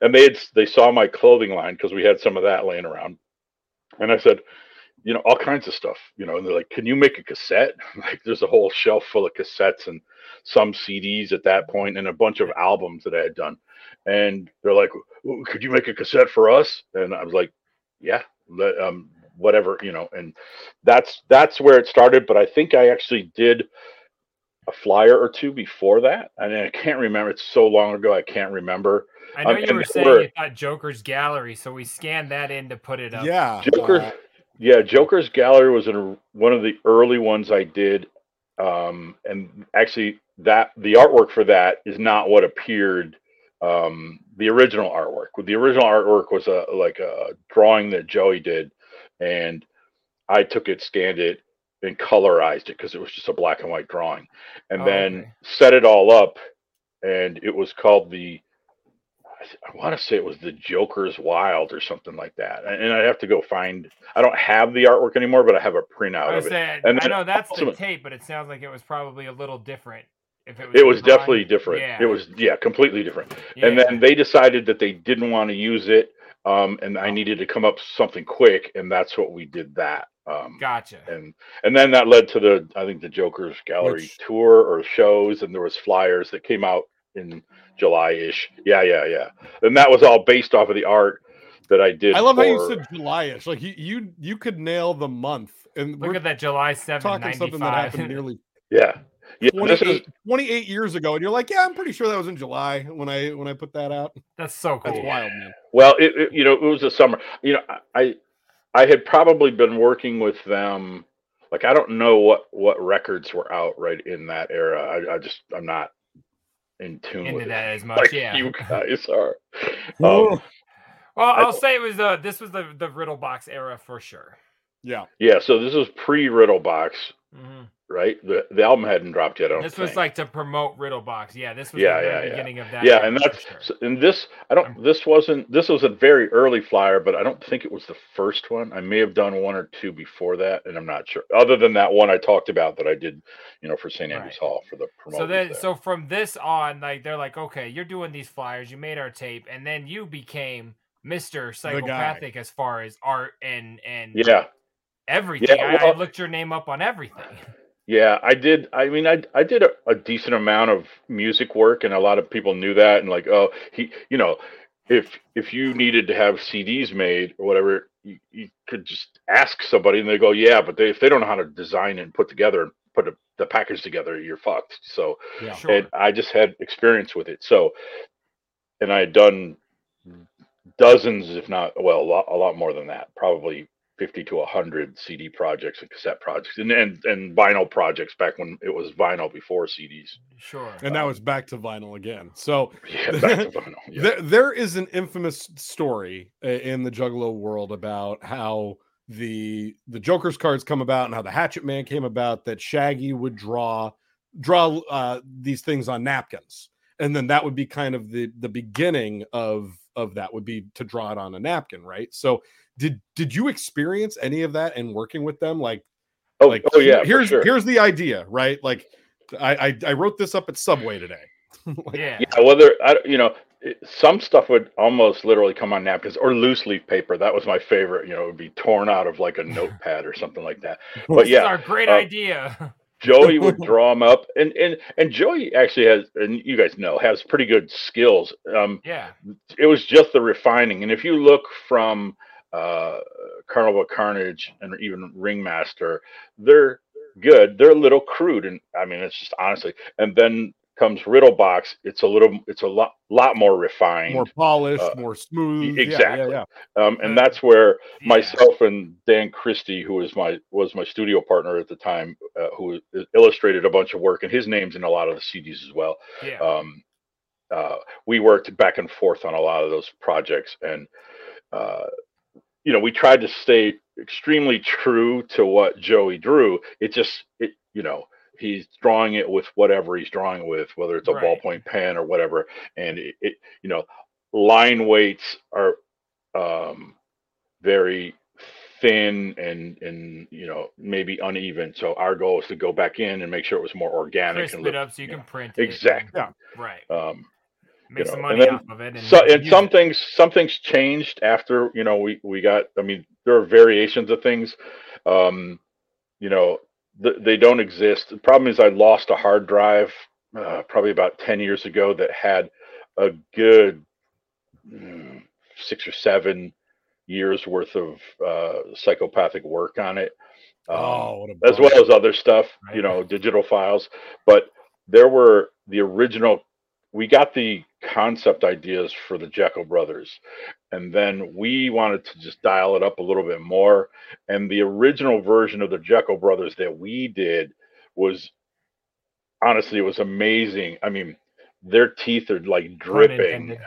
and they had, they saw my clothing line because we had some of that laying around, and I said, "You know, all kinds of stuff." You know, and they're like, "Can you make a cassette?" Like, there's a whole shelf full of cassettes and some CDs at that point, and a bunch of albums that I had done. And they're like, "Could you make a cassette for us?" And I was like, "Yeah." let- um, whatever you know and that's that's where it started but i think i actually did a flyer or two before that and i can't remember it's so long ago i can't remember I know um, you were saying were- you thought Joker's gallery, so we scanned that in to put it up. Yeah. joker uh, yeah joker's gallery was in one of the early ones i did um and actually that the artwork for that is not what appeared um the original artwork the original artwork was a like a drawing that joey did and i took it scanned it and colorized it because it was just a black and white drawing and Oh, then okay. set it all up and it was called the I, want to say it was the Joker's Wild or something like that. And, and I have to go find. I don't have the artwork anymore, but I have a printout I of was it. saying, And I know that's the tape, but it sounds like it was probably a little different. If it was, It was drawing. definitely different. Yeah. It was yeah, completely different. Yeah. And then they decided that they didn't want to use it, um, and I needed to come up with something quick, and that's what we did. That. Um, Gotcha. and and then that led to the I think the Joker's Gallery Which- tour or shows, and there was flyers that came out in July ish. Yeah, yeah, yeah. And that was all based off of the art that I did. I love how you said July-ish. Like you, you, you could nail the month, and Look at that July 7th, talking something that happened nearly Yeah, yeah. This 28, is 28 years ago, and you're like, yeah, I'm pretty sure that was in July when I when I put that out. That's so cool. That's wild, man. well, it, it you know it was a summer. You know, I I had probably been working with them. Like I don't know what what records were out right in that era. I, I just I'm not in tune Into with that as much, like yeah. you guys are. Oh, Um, Well, I- I'll say it was the this was the the Riddle Box era for sure. yeah. yeah, so this was pre Riddle Box, hmm right? The the album hadn't dropped yet. I don't This was think. like to promote Riddle Box. Yeah, this was Yeah, the yeah, very yeah. beginning of that. yeah, and that's sure. and this I don't um, this wasn't this was a very early flyer, but I don't think it was the first one. I may have done one or two before that, and I'm not sure. Other than that one I talked about that I did, you know, for St. Andrews Right. Hall for the promotion. So then, so from this on, like they're like, okay, you're doing these flyers, you made our tape, and then you became Mister Psychopathic as far as art and and yeah, everything. Yeah, I, I looked your name up on everything. yeah, I did. I mean, I I did a, a decent amount of music work, and a lot of people knew that, and like, oh, he, you know, if if you needed to have CDs made or whatever, you, you could just ask somebody, and they go, yeah, but they, if they don't know how to design and put together and put a, the package together, you're fucked. So, Yeah. Sure. and I just had experience with it. So, and I had done dozens, if not well, a lot, a lot more than that, probably 50 to 100 CD projects and cassette projects and, and, and vinyl projects back when it was vinyl before CDs. Sure. And now it's back to vinyl again. So Yeah, back to vinyl. Yeah. there, there is an infamous story in the Juggalo world about how the the Joker's cards come about and how the Hatchet Man came about. That Shaggy would draw draw uh, these things on napkins, and then that would be kind of the the beginning of of that would be to draw it on a napkin, right? So did did you experience any of that in working with them? Like Oh, like oh yeah, here's sure. here's the idea, right? Like I, I I wrote this up at Subway today. Like, yeah. Yeah, whether I, you know, some stuff would almost literally come on napkins or loose leaf paper. That was my favorite. You know, it would be torn out of like a notepad or something like that. But This is yeah, our great uh, idea. Joey would draw them up, and and and Joey actually has, and you guys know, has pretty good skills. Um, yeah. it was just the refining, and if you look from uh, Carnival Carnage and even Ringmaster, they're good. They're a little crude, and I mean, it's just honestly. And then comes Riddle Box. It's a little, it's a lot, lot more refined. more polished, uh, more smooth. Exactly. Yeah, yeah. um, and that's where myself and Dan Christie, who was my was my studio partner at the time, uh, who illustrated a bunch of work, and his name's in a lot of the CDs as well. Yeah. Um, uh, we worked back and forth on a lot of those projects, and uh, you know, we tried to stay extremely true to what Joey drew. It just, it you know, he's drawing it with whatever he's drawing it with, whether it's a Right. ballpoint pen or whatever. And it, it you know, line weights are um, very thin and and you know maybe uneven. So our goal is to go back in and make sure it was more organic Crisp and it up so you can print it. exactly. Right. Um, Make some know, money then off of it. And so and some it. things some things changed after you know we we got i mean there are variations of things um you know th- they don't exist the problem is i lost a hard drive uh, probably about 10 years ago that had a good mm, six or seven years worth of uh psychopathic work on it um, Oh, as well as other stuff, you know, digital files. But there were the original. We got the concept ideas for the Jeckel Brothers, and then we wanted to just dial it up a little bit more. And the original version of the Jeckel Brothers that we did was honestly, it was amazing. I mean, their teeth are like dripping.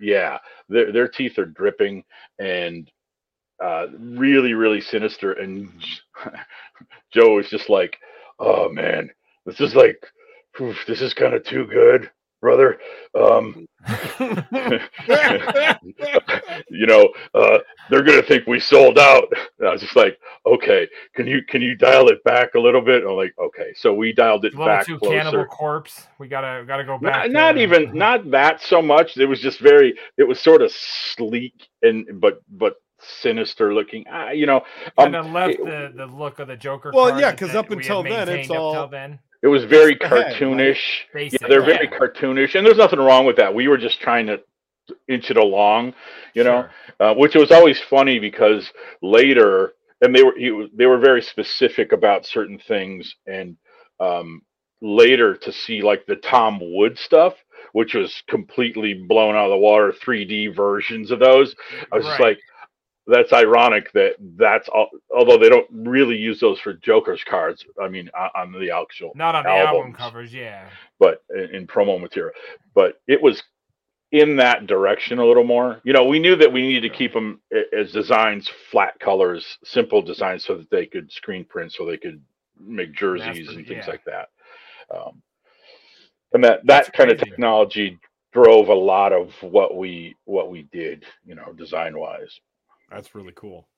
Yeah, their their teeth are dripping and uh, really, really sinister. And Joe was just like, "Oh man, this is like, oof, this is kind of too good, brother." Um, you know, uh, they're gonna think we sold out. And I was just like, "Okay, can you can you dial it back a little bit?" I'm like, "Okay." So we dialed it back two closer. Cannibal Corpse. We gotta gotta go back. Not, not even not that so much. It was just very. It was sort of sleek and but but sinister looking. Uh, you know, um, kind of left it, the, the look of the Joker. Well, yeah, 'cause up until then, it's maintained up all- till then. It was very Just the head, right? cartoonish. Yeah, they're very yeah. cartoonish, and there's nothing wrong with that. We were just trying to inch it along, you know, Sure. uh, which was always funny because later, and they were he, they were very specific about certain things, and um, later to see like the Tom Wood stuff, which was completely blown out of the water, 3D versions of those. I was just like, that's ironic that that's all, although they don't really use those for Joker's cards. I mean, on, on the actual Not on the album covers, yeah. but in, in promo material. But it was in that direction a little more. You know, we knew that we needed to keep them as designs, flat colors, simple designs, so that they could screen print, so they could make jerseys Mass- and things yeah. like that. Um, and that that kind of technology drove a lot of what we what we did. You know, design wise. That's really cool.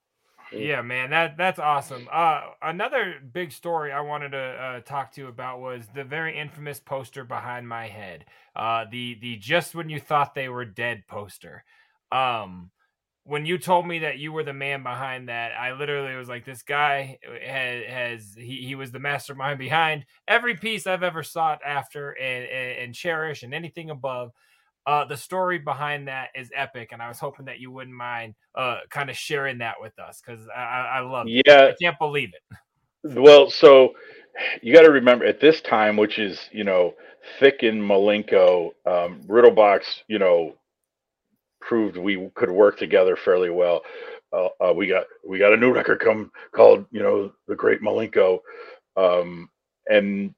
Yeah, man, that that's awesome. Uh, another big story I wanted to uh, talk to you about was the very infamous poster behind my head. Uh, the the just when you thought they were dead poster. Um, when you told me that you were the man behind that, I literally was like, this guy has, has he, he was the mastermind behind every piece I've ever sought after and, and, and cherish and anything above. Uh, the story behind that is epic, and I was hoping that you wouldn't mind uh, kind of sharing that with us because I, I, love it. Yeah, I can't believe it. Well, so you got to remember at this time, which is you know thick in Milenko, um, Riddlebox, you know, proved we could work together fairly well. Uh, uh, we got we got a new record come called you know the Great Milenko, um, and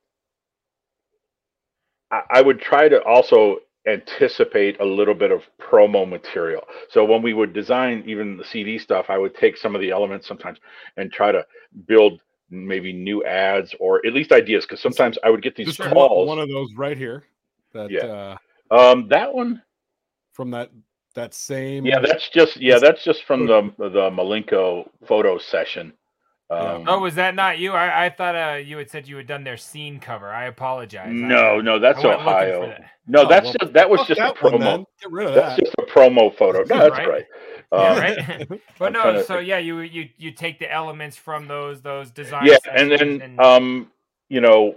I, I would try to also anticipate a little bit of promo material. So when we would design even the CD stuff, I would take some of the elements sometimes and try to build maybe new ads or at least ideas because sometimes I would get these Just calls. one of those right here. That Yeah. uh, um, that one, from that that same. yeah, that's just yeah, that's just from the the Milenko photo session. Um, Oh, was that not you? I, I thought uh, you had said you had done their scene cover. I apologize. I- No, no, that's I went looking for Ohio. that. No, Oh, that's well, just that was just a that one, promo. then. Get rid of That's that. just a promo photo. No, that's Right. right. Yeah, Um, right. but I'm no, trying to so yeah, you you you take the elements from those those design. yeah and sessions then um you know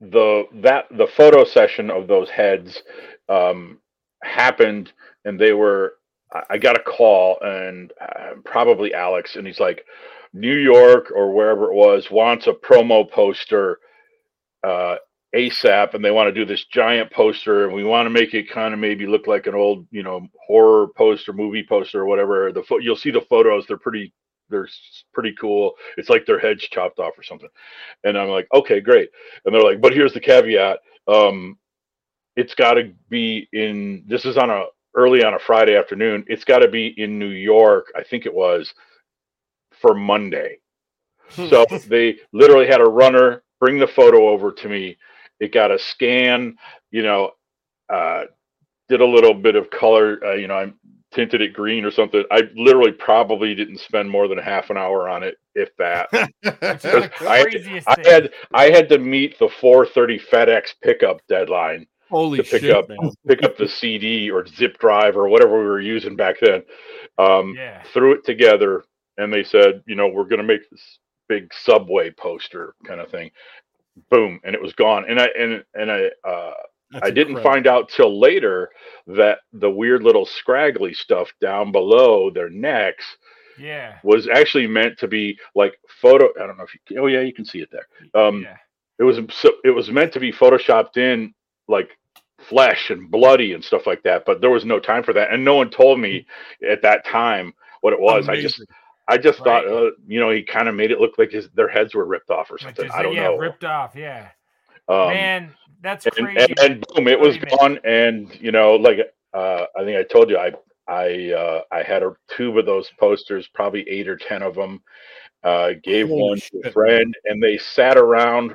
the that the photo session of those heads um happened and they were I- i got a call and uh, probably alex and he's like new york or wherever it was wants a promo poster uh asap and they want to do this giant poster and we want to make it kind of maybe look like an old you know horror poster movie poster or whatever. The fo- you'll see the photos they're pretty they're pretty cool. It's like their heads chopped off or something. And i'm like okay great. And they're like but here's the caveat um it's got to be in this is on a early on a friday afternoon it's got to be in new york i think it was for monday so they literally had a runner bring the photo over to me. It got a scan, you know, uh, did a little bit of color, uh, you know, I tinted it green or something. I literally probably didn't spend more than half an hour on it, if that. Which is 'Cause the I, craziest I had I had to meet the 4:30 FedEx pickup deadline Holy to pick shit, up man. pick up the CD or zip drive or whatever we were using back then. Um, Yeah. Threw it together, and they said, you know, we're going to make this big subway poster kind of thing. Boom, and it was gone. And I and and I uh, That's I didn't incredible. find out till later that the weird little scraggly stuff down below their necks Yeah. was actually meant to be like photo. I don't know if you. can- Oh yeah, you can see it there. Um, yeah. it was so it was meant to be photoshopped in like flesh and bloody and stuff like that but there was no time for that and no one told me at that time what it was i just Amazing. I just thought uh, you know he kind of made it look like his their heads were ripped off or something. is, i don't yeah, know. ripped off. Yeah. um, Man, that's and, crazy. and, and boom it was What do gone and you know like uh i think i told you i i uh i had a tube of those posters probably eight or ten of them. Uh gave Holy one to a friend and they sat around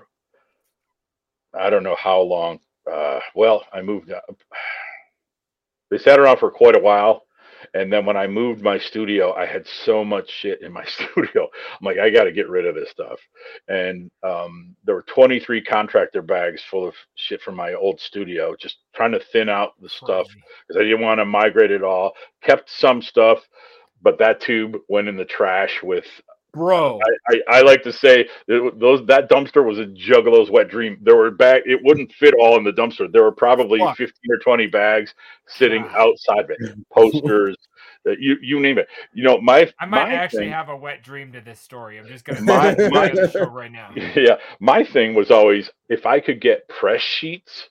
i don't know how long uh well i moved up. They sat around for quite a while and then when i moved my studio i had so much shit in my studio. I'm like i got to get rid of this stuff. And um, there were 23 contractor bags full of shit from my old studio just trying to thin out the stuff because i didn't want to migrate it all. Kept some stuff but that tube went in the trash with bro. I, I, I like to say that those that dumpster was a juggalo's wet dream. There were bag it wouldn't fit all in the dumpster. There were probably Fuck. 15 or 20 bags sitting God. outside of it. Posters, uh, you you name it. You know, my I might my actually thing- have a wet dream to this story. I'm just gonna My- my- it on the show right now. yeah, my thing was always if I could get press sheets,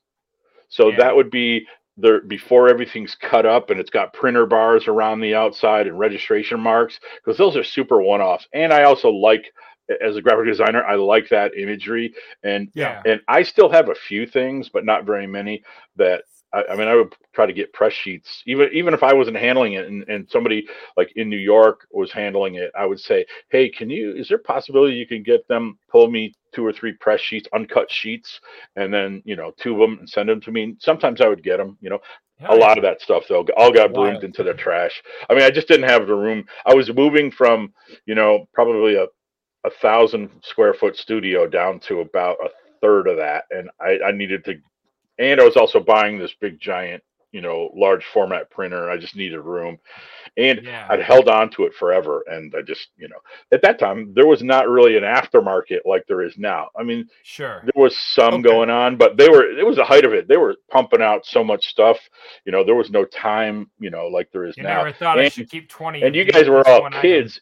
so Yeah. that would be there before everything's cut up and it's got printer bars around the outside and registration marks because those are super one-offs. And I also like as a graphic designer, I like that imagery and Yeah. and I still have a few things, but not very many that I, I mean, I would try to get press sheets, even even if I wasn't handling it, and, and somebody like in New York was handling it. I would say, "Hey, can you? Is there a possibility you can get them pull me two or three press sheets, uncut sheets, and then you know two of them and send them to me?" Sometimes I would get them. You know, Hell a lot of that stuff though all got broomed into the trash. I mean, I just didn't have the room. I was moving from you know probably a a thousand square foot studio down to about a third of that, and I, I needed to and I was also buying this big giant, you know, large format printer. I just needed room, and Yeah. I'd held on to it forever. And I just, you know, at that time there was not really an aftermarket like there is now. I mean, Sure. there was some Okay. going on, but they were it was the height of it. They were pumping out so much stuff. You know, there was no time, you know, like there is You now. never thought I And- should keep 20. and you guys were all item. kids.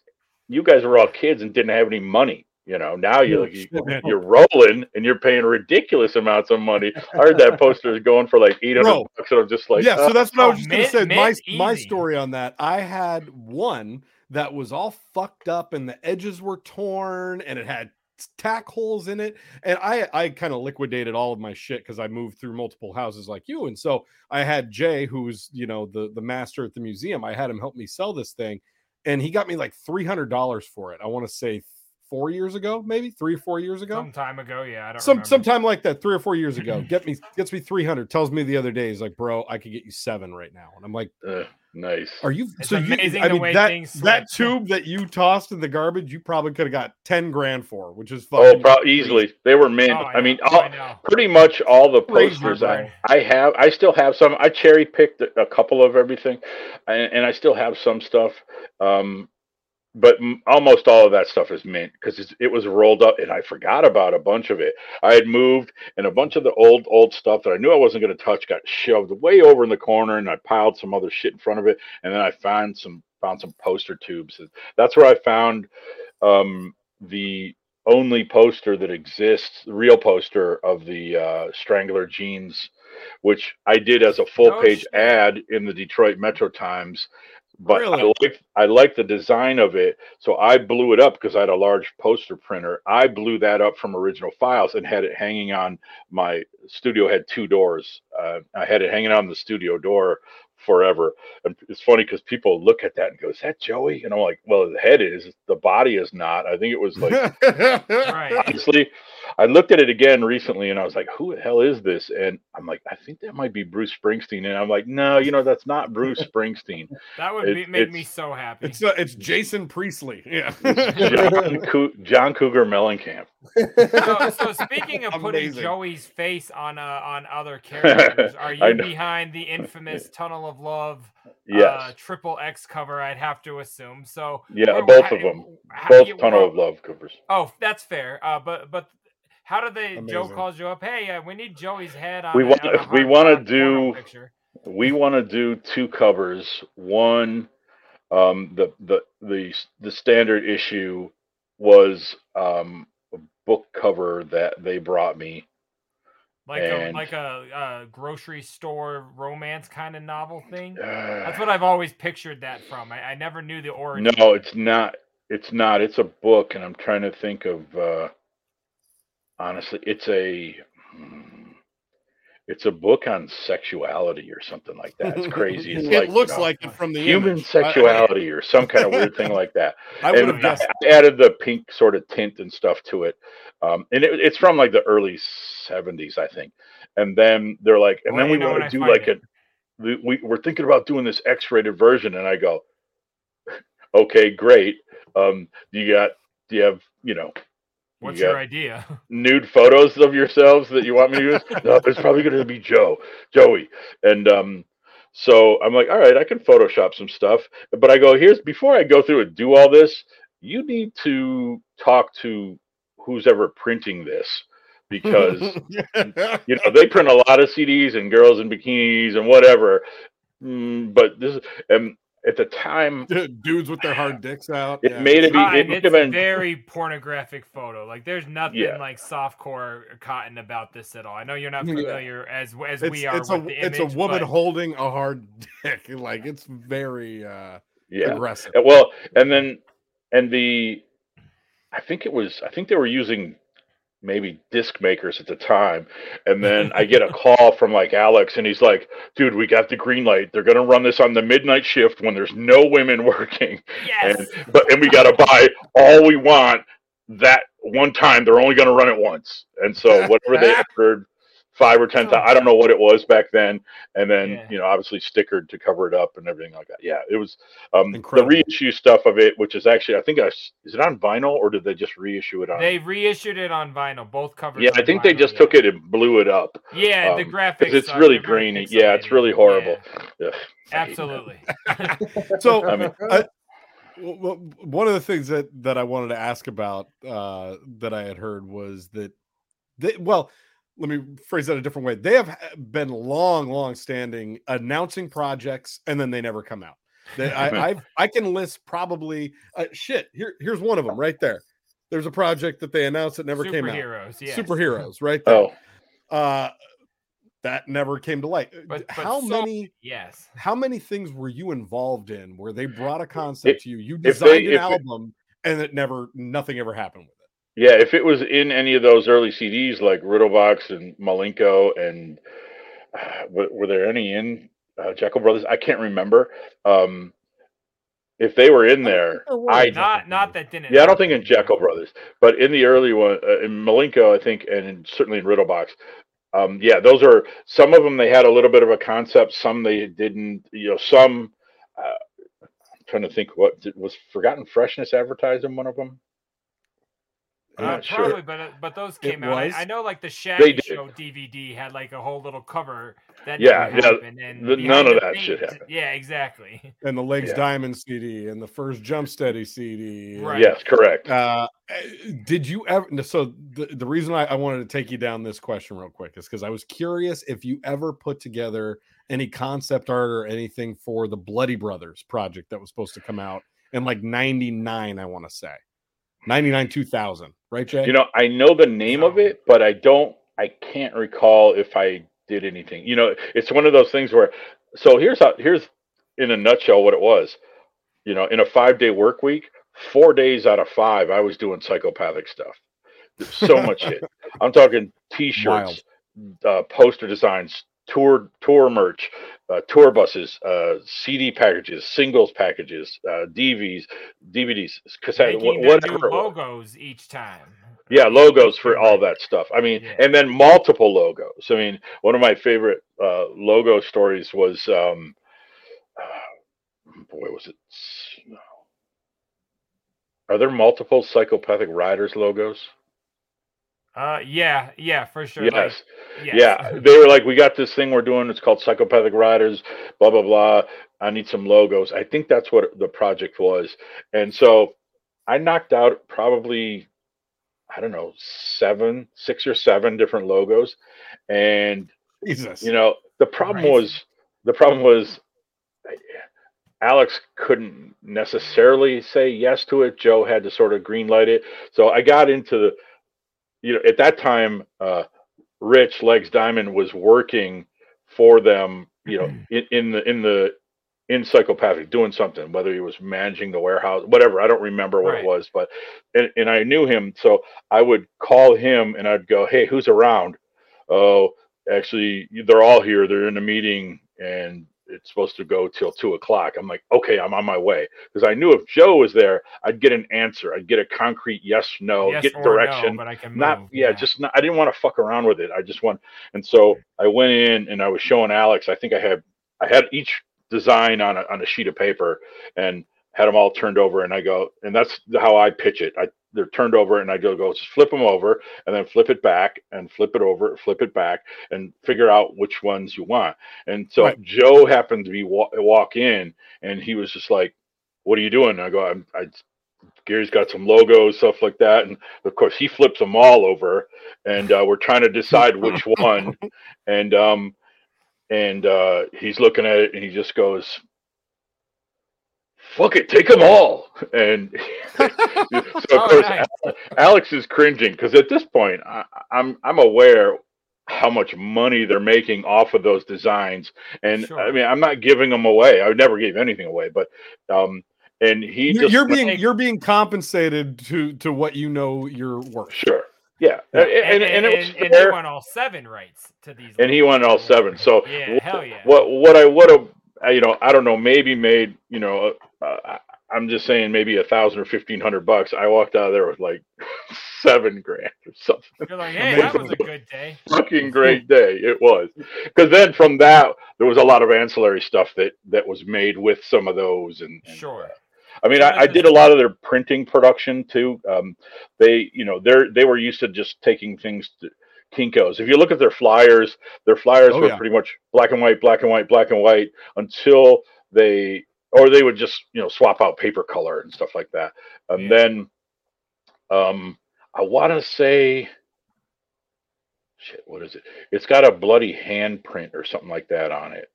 You guys were all kids and didn't have any money. You know, now you're you you're rolling and you're paying ridiculous amounts of money. I heard that poster is going for like eight hundred bucks, and I'm just like, yeah, so uh, that's what I oh, was just gonna say. My mint my easy. story on that. I had one that was all fucked up and the edges were torn and it had tack holes in it. And I I kind of liquidated all of my shit because I moved through multiple houses like you. And so I had Jay, who's you know the the master at the museum. I had him help me sell this thing, and he got me like three hundred dollars for it. I want to say four years ago, maybe three or four years ago Some time ago, yeah. I don't some remember. sometime like that three or four years ago get me gets me 300 tells me the other day he's like bro i could get you seven right now and i'm like uh, nice. are you It's so you, amazing i the mean way that things that switch. tube that you tossed in the garbage you probably could have got 10 grand for which is Oh, fucking pro- easily they were mint. Oh, I mean, all, I pretty much all the posters. I, I have i still have some i cherry picked a a couple of everything and, and i still have some stuff um but m- almost all of that stuff is mint because it was rolled up and i forgot about a bunch of it i had moved and a bunch of the old old stuff that i knew i wasn't going to touch got shoved way over in the corner and i piled some other shit in front of it and then i found some found some poster tubes that's where i found um the only poster that exists, the real poster of the uh, Strangler jeans, which I did as a full page ad in the Detroit Metro Times. But Really? I like I like the design of it, so I blew it up because I had a large poster printer. I blew that up from original files and had it hanging on my studio. Had two doors. Uh, I had it hanging on the studio door forever. And it's funny because people look at that and go, "Is that Joey?" And I'm like, "Well, the head is. The body is not." I think it was like Right. honestly, I looked at it again recently, and I was like, "Who the hell is this?" And I'm like, "I think that might be Bruce Springsteen." And I'm like, "No, you know, that's not Bruce Springsteen. That would It- be, make me so happy. It's uh, it's Jason Priestley. Yeah. John, Coo- John Cougar Mellencamp." so, so speaking of putting Amazing. Joey's face on uh, on other characters, are you behind the infamous Tunnel of Love uh, Yes. triple X cover? I'd have to assume. So Yeah, both how- of them. how- Both you- Tunnel well, of Love covers. Oh, that's fair. Uh, but but how did they? Joe Amazing. calls you up. Hey, uh, we need Joey's head on. We want on a we want to do picture. we want to do two covers. One, um, the the the the standard issue was um, a book cover that they brought me. like a like a, uh grocery store romance kind of novel thing. That's Uh, what I've always pictured that from. I, I never knew the origin. no, it's not. It's not. It's a book, and I'm trying to think of. Uh, honestly, it's a. hmm, It's a book on sexuality or something like that. It's crazy. It's it like, you looks know, like it from the human image. I- I- sexuality or some kind of weird thing like that. I would have guessed. I added the pink sort of tint and stuff to it. Um, and it, it's from like the early 70s, I think. And then they're like, and Well, then we want to do like it. a, we, we, we're thinking about doing this X rated version. And I go, okay, great. Um, do you got, do you have, you know, What's you your idea? nude photos of yourselves that you want me to use? no, it's probably going to be Joe, Joey. And um, so I'm like, all right, I can Photoshop some stuff. But I go, here's before I go through and do all this, you need to talk to who's ever printing this because you know they print a lot of CDs and girls in bikinis and whatever. Mm, but this and at the time dudes with their hard dicks out. it yeah. made it be Cotton, it it's have been very pornographic photo. Like there's nothing Yeah. like softcore cotton about this at all. I know you're not Yeah. familiar as as It's, we are it's a with the it's a woman but holding a hard dick. Like it's very uh yeah aggressive. Well, and then and the I think it was I think they were using maybe disc makers at the time. And then I get a call from like Alex and he's like, dude, we got the green light. They're gonna run this on the midnight shift when there's no women working. yes, And but and we gotta buy all we want that one time. They're only gonna run it once. And so whatever they offered five or ten So- thousand I don't know what it was back then. And then, Yeah. you know, obviously stickered to cover it up and everything like that. Yeah, it was um the reissue stuff of it, which is actually I think I, is it on vinyl or did they just reissue it on they reissued it on vinyl. Both covers. Yeah, I on think they just yeah. took it and blew it up. Yeah, the um, graphics. 'cause it's really they're grainy. Yeah, it's really horrible. Yeah, Ugh, I hate it. absolutely. So I mean- I- w- w- one of the things that that I wanted to ask about uh that I had heard was that they well let me phrase that a different way. They have been long, long standing announcing projects and then they never come out. They, I, I I can list probably uh, shit. Here here's one of them right there. There's a project that they announced that never came out. Superheroes. Yes. Superheroes, right there. Oh, Uh, that never came to light. But- but how so- many? Yes. How many things were you involved in where they brought a concept If- to you? You if they- designed an if it- album and it never, nothing ever happened with it. Yeah, if it was in any of those early CDs like Riddlebox and Milenko and uh, were, were there any in uh, Jeckel Brothers? I can't remember. Um, if they were in there, there were I Not not that didn't. yeah, I don't think in Jeckel Brothers, but in the early one, uh, in Milenko, I think, and in, certainly in Riddlebox. Um, yeah, those are some of them. They had a little bit of a concept. Some they didn't. You know, some. Uh, I'm trying to think what did, was Forgotten Freshness advertised in one of them. I'm Uh, not sure. probably, but uh, but those It came out. I, was. I know, like the Shaggy Show DVD had like a whole little cover that Yeah, yeah, and the- none of that shit paint- happened. Yeah, exactly. And the Legs Yeah. Diamond CD and the first Jump Steady CD. Right. Yes, correct. Uh, did you ever? So the, the reason I, I wanted to take you down this question real quick is because I was curious if you ever put together any concept art or anything for the Bloody Brothers project that was supposed to come out in like 99, I want to say. 99, 2000, right, Jay? You know, I know the name of it, but I don't. I can't recall if I did anything. You know, it's one of those things where. So here's how. Here's in a nutshell what it was. You know, in a five day work week, four days out of five, I was doing psychopathic stuff. So much shit. I'm talking T-shirts, uh, poster designs, tour tour merch, uh, tour buses, uh, CD packages, singles packages, uh, DVDs, DVDs, cassette, new whatever. logos each time. Yeah, logos for all that stuff. I mean, and then multiple logos. I mean, one of my favorite uh, logo stories was, um, boy, was it? Are there multiple psychopathic riders logos? Uh, yeah, yeah, for sure. Yes. Like, yes. Yeah. They were like, we got this thing we're doing. It's called Psychopathic Rydas, blah, blah, blah. I need some logos. I think that's what the project was. And so I knocked out probably, I don't know, seven, six or seven different logos. And, Jesus. you know, the problem Right. was, the problem was, Alex couldn't necessarily say yes to it. Joe had to sort of green light it. So I got into the, you know, at that time, uh, Rich Legs Diamond was working for them, you know, in, in the in the in psychopathic doing something, whether he was managing the warehouse, whatever. I don't remember what Right. it was, but and, and I knew him, so I would call him and I'd go, "Hey, who's around?" Oh, actually, they're all here. They're in a meeting, and it's supposed to go till two o'clock. I'm like, okay, I'm on my way because I knew if Joe was there, I'd get an answer. I'd get a concrete yes, no, Yes get or no, direction. but I can not, move, yeah, yeah. just not. I didn't want to fuck around with it. I just want, and so I went in and I was showing Alex. I think I had, I had each design on a on a sheet of paper and had them all turned over. And I go, and that's how I pitch it. I they're turned over and I go go just flip them over and then flip it back and flip it over, flip it back and figure out which ones you want. And so Right. Joe happened to be wa- walk in and he was just like, "What are you doing?" And I go, "I'm I." Gary's got some logos, stuff like that, and of course he flips them all over, and uh, we're trying to decide which one, and um, and uh, he's looking at it and he just goes, "Fuck it, take them all," and so of Oh, course nice. Alex is cringing because at this point I, I'm I'm aware how much money they're making off of those designs, and I mean I'm not giving them away. I would never gave anything away, but um, and he You're, just you're being like- you're being compensated to to what you know you're worth. sure, yeah, Yeah. And, and, and it was and, and he won all seven rights to these. and he won all seven. So Yeah, hell yeah. what what I would have, you know, I don't know, maybe made, you know, uh, I- I'm just saying maybe a thousand or fifteen hundred bucks. I walked out of there with like seven grand or something. You're like, hey, that was a good day. Fucking great day it was, because then from that there was a lot of ancillary stuff that that was made with some of those, and, and Sure. I mean, I, I did a lot of their printing production too. Um, they, you know, they're they were used to just taking things to Kinkos. If you look at their flyers, their flyers Oh, were yeah. pretty much black and white, black and white, black and white until they, or they would just, you know, swap out paper color and stuff like that. And Yeah. then, um, I want to say, shit, what is it? It's got a bloody handprint or something like that on it.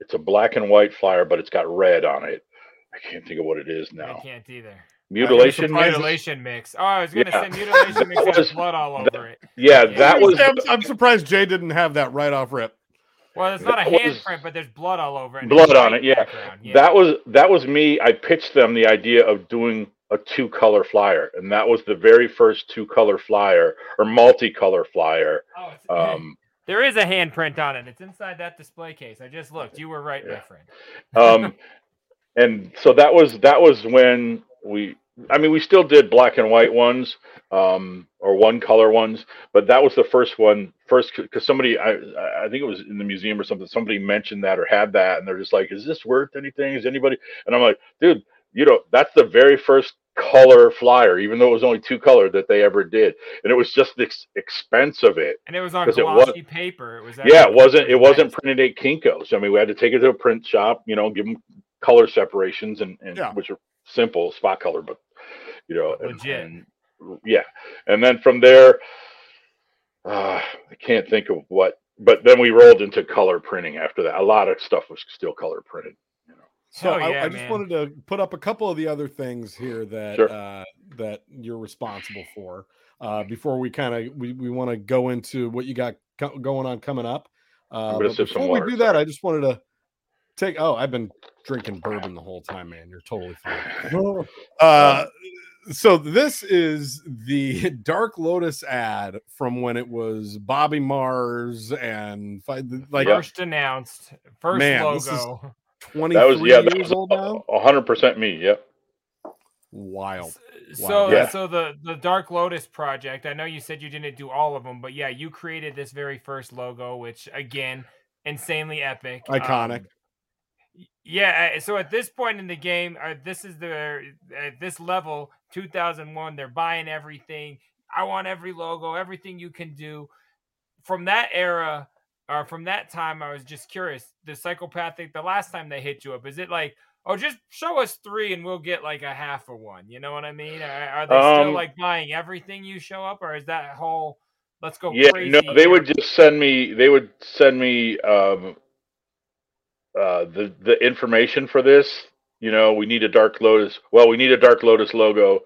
It's a black and white flyer, but it's got red on it. I can't think of what it is now. I can't either. Mutilation. surprised- mix? Mutilation mix. Oh, I was gonna Yeah. say mutilation mix That has was- blood all that- over it. Yeah, that was I'm, I'm surprised Jay didn't have that right off rip. Well, it's not a handprint, but there's blood all over it. blood on it. Yeah. yeah. that was that was me. I pitched them the idea of doing a two color flyer, and that was the very first two color flyer or multicolor flyer. Oh, it's, Um, there is a handprint on it. It's inside that display case. I just looked. You were right, my friend. um, and so that was that was when we. I mean, we still did black and white ones, um, or one color ones, but that was the first one. First, because somebody, I, I think it was in the museum or something. Somebody mentioned that or had that, and they're just like, "Is this worth anything? Is anybody?" And I'm like, "Dude, you know, that's the very first color flyer, even though it was only two color that they ever did, and it was just the ex- expense of it. And it was on 'Cause it was- glossy paper. It was. Yeah, it wasn't. It wasn't printed at Kinkos. I mean, we had to take it to a print shop, you know, give them color separations and, and Yeah. which are simple spot color, but you know, and, Legit. and yeah, and then from there, uh, I can't think of what. But then we rolled into color printing after that. A lot of stuff was still color printed. So Hell I, yeah, I just wanted to put up a couple of the other things here that Sure. uh, that you're responsible for uh, before we kind of we, we want to go into what you got co- going on coming up. Uh, gonna but sip some before we water, do that, I just wanted to take. Oh, I've been drinking bourbon the whole time, man. You're totally fine. Uh, so this is the Dark Lotus ad from when it was Bobby Mars and like First announced. First Man, this is- logo. 23 That was yeah, that years was old now. a hundred percent me. Yep. Wild. So, Yeah. so the the Dark Lotus project. I know you said you didn't do all of them, but yeah, you created this very first logo, which again, insanely epic, Iconic. Um, yeah. So at this point in the game, uh, this is the at this level, 2001. They're buying everything. I want every logo, everything you can do. From that era, or from that time, I was just curious. The psychopathic. The last time they hit you up, is it like? Oh, just show us three and we'll get like a half of one. You know what I mean? Are, are they still Um, like buying everything you show up, or is that whole let's go yeah, crazy? no, they here? would just send me. They would send me um, uh, the the information for this. You know, we need a Dark Lotus. Well, we need a Dark Lotus logo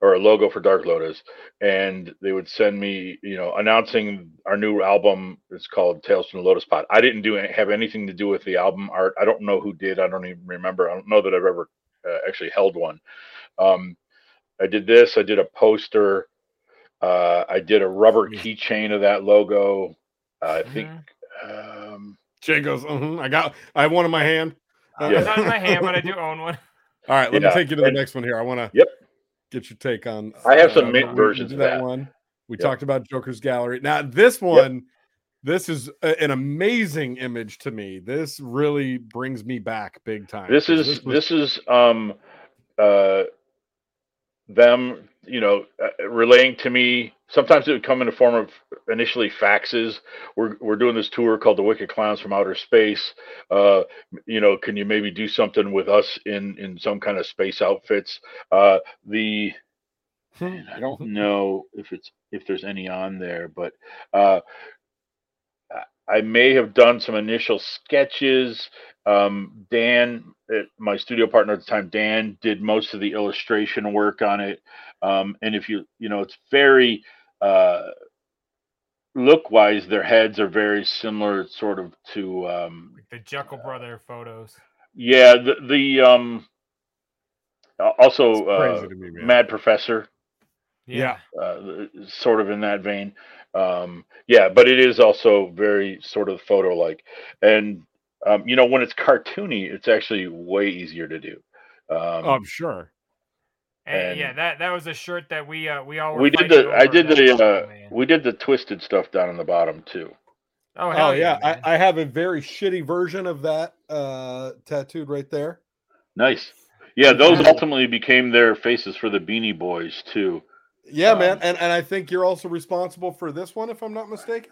or a logo for Dark Lotus, and they would send me, you know, announcing our new album. It's called Tales from the Lotus Pod. I didn't do any, have anything to do with the album art. I don't know who did. I don't even remember. I don't know that I've ever uh, actually held one. Um, I did this. I did a poster. Uh, I did a rubber keychain of that logo. Uh, I think. Mm-hmm. Um, Jay goes, "Mhm, I got, I have one in my hand. Uh, It's not in my hand, but I do own one. All right, let Yeah, me take you to the and- next one here. I want to Yep. get your take on. I have some uh, mint we- we versions of that. one. We Yep. talked about Joker's Gallery. Now this one, this is a- an amazing image to me. This really brings me back big time. This is was- this is um uh them you know uh, relaying to me sometimes it would come in the form of initially faxes we're, we're doing this tour called the wicked clowns from outer space uh you know can you maybe do something with us in in some kind of space outfits uh the man, i don't know if it's if there's any on there but uh I- may have done some initial sketches. Um, Dan, uh, my studio partner at the time, Dan did most of the illustration work on it. Um, and if you, you know, it's very uh, look wise, their heads are very similar, sort of to, um, The Jeckel Brother photos. yeah, the the um, also uh, me. Mad Professor Yeah. uh, sort of in that vein. Um, yeah, but it is also very sort of photo like, and um, you know when it's cartoony, it's actually way easier to do. Um, Oh, I'm sure. And, yeah, that that was a shirt that we uh we all were we did fighting the I did that the logo, uh, we did the twisted stuff down on the bottom too. Oh hell Oh yeah, man. I, I have a very shitty version of that uh tattooed right there. Nice. Yeah, those ultimately became their faces for the Beanie Boys too. Yeah, man, Um, and and I think you're also responsible for this one, if I'm not mistaken.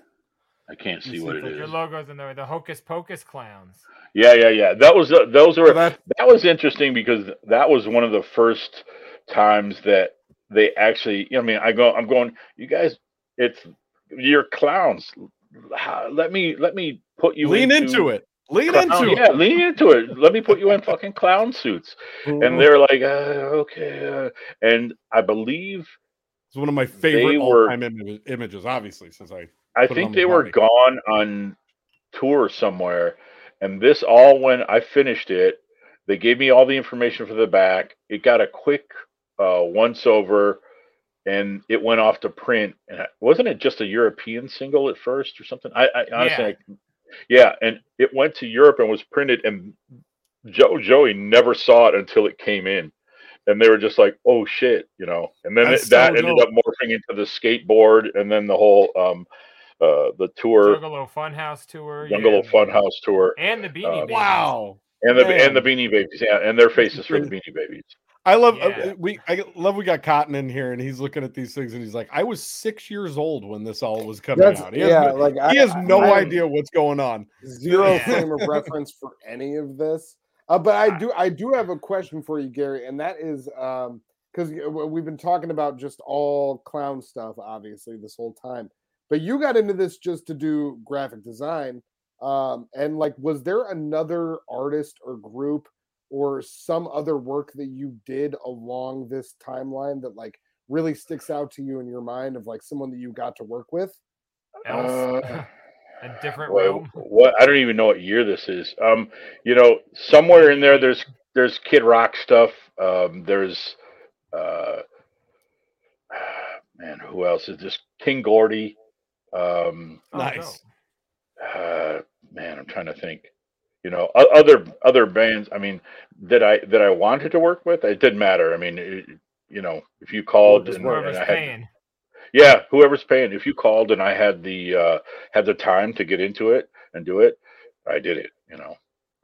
I can't see see what it if I is. Your logos in there, the Hokus Pokus clowns. Yeah, yeah, yeah. That was uh, those were So that- that was interesting because that was one of the first times that they actually. You know, I mean, I go, I'm going. You guys, it's you're clowns. How- Let me let me put you Lean into it. Lean Clown- into yeah, it. lean into it. Let me put you in fucking clown suits. Mhm. And they're like, uh, okay. Uh, and I believe It's one of my favorite all-time im- images, obviously, since I I think they the were gone on tour somewhere. And this all when I finished it, they gave me all the information for the back. It got a quick uh, once over and it went off to print. And wasn't it just a European single at first or something? I, I honestly, Yeah. I, yeah. And it went to Europe and was printed. And Joe Joey never saw it until it came in. And they were just like, "Oh shit," you know. And then it, that so ended dope. up morphing into the skateboard, and then the whole um, uh, the tour, Juggalo Funhouse tour. Bungalow yeah. Funhouse tour, And the Beanie Uh, Babies. Wow. and the Man. and the Beanie Babies, yeah, and their faces for the Beanie Babies. I love uh, we I love we got Cotton in here and he's looking at these things and he's like, I was six years old when this all was coming That's- out. He has, yeah, no, like, he I- has no I- idea what's going on. zero Yeah. frame of reference for any of this. Uh, but I do I do have a question for you, Gary, and that is um because we've been talking about just all clown stuff, obviously, this whole time. But you got into this just to do graphic design. Um, and like, was there another artist or group or some other work that you did along this timeline that like really sticks out to you in your mind of like someone that you got to work with? Else. Uh, a different What, realm. what I don't even know what year this is. Um, you know, somewhere in there, there's there's Kid Rock stuff. Um, there's uh, man, who else is this? King Gordy. Um, Oh, nice. uh, man, I'm trying to think. You know, other other bands. I mean, that I that I wanted to work with, it didn't matter. I mean, it, you know, if you called and, whoever's and I had, paying. yeah, whoever's paying. If you called and I had the uh, had the time to get into it and do it, I did it. You know,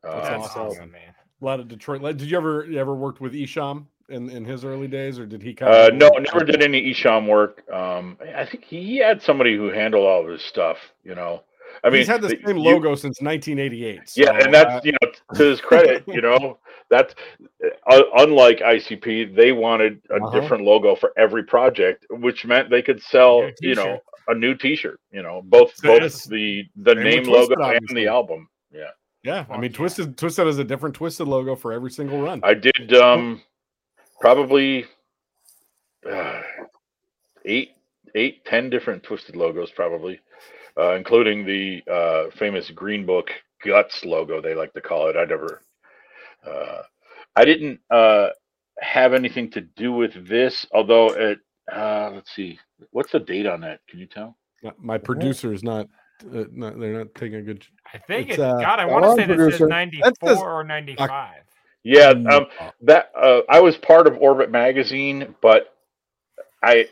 That's Um, That's awesome. awesome, man. A lot of Detroit. Did you ever you ever worked with Esham in, in his early days, or did he kind Uh, no, never did any Esham work. Um, I think he had somebody who handled all of his stuff. You know, I mean, he's had the same you- logo since 1988. Yeah, and that's uh, you know to his credit, you know that's uh, unlike ICP. They wanted a Uh-huh. different logo for every project, which meant they could sell you know a new T-shirt. You know, both So both the the name logo and the album. Yeah, yeah. I mean, yeah. Twisted Twisted has a different Twisted logo for every single run. I did um probably uh, eight eight ten different twisted logos probably uh, including the uh, famous green book guts logo they like to call it i never uh, i didn't uh, have anything to do with this although it uh, let's see what's the date on that can you tell My producer is not, uh, not. They're not taking a good. I think It's, it. uh, God, I want to say this producer. says That 94 says- or 95. yeah Mm, um, that uh, i was part of orbit magazine but i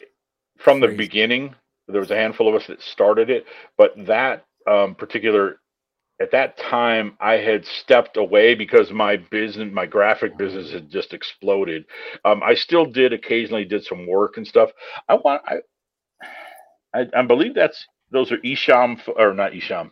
from the Crazy. beginning there was a handful of us that started it but that um, particular at that time i had stepped away because my business my graphic business had just exploded um, i still did occasionally did some work and stuff i want i i, I believe that's those are Esham or not Esham.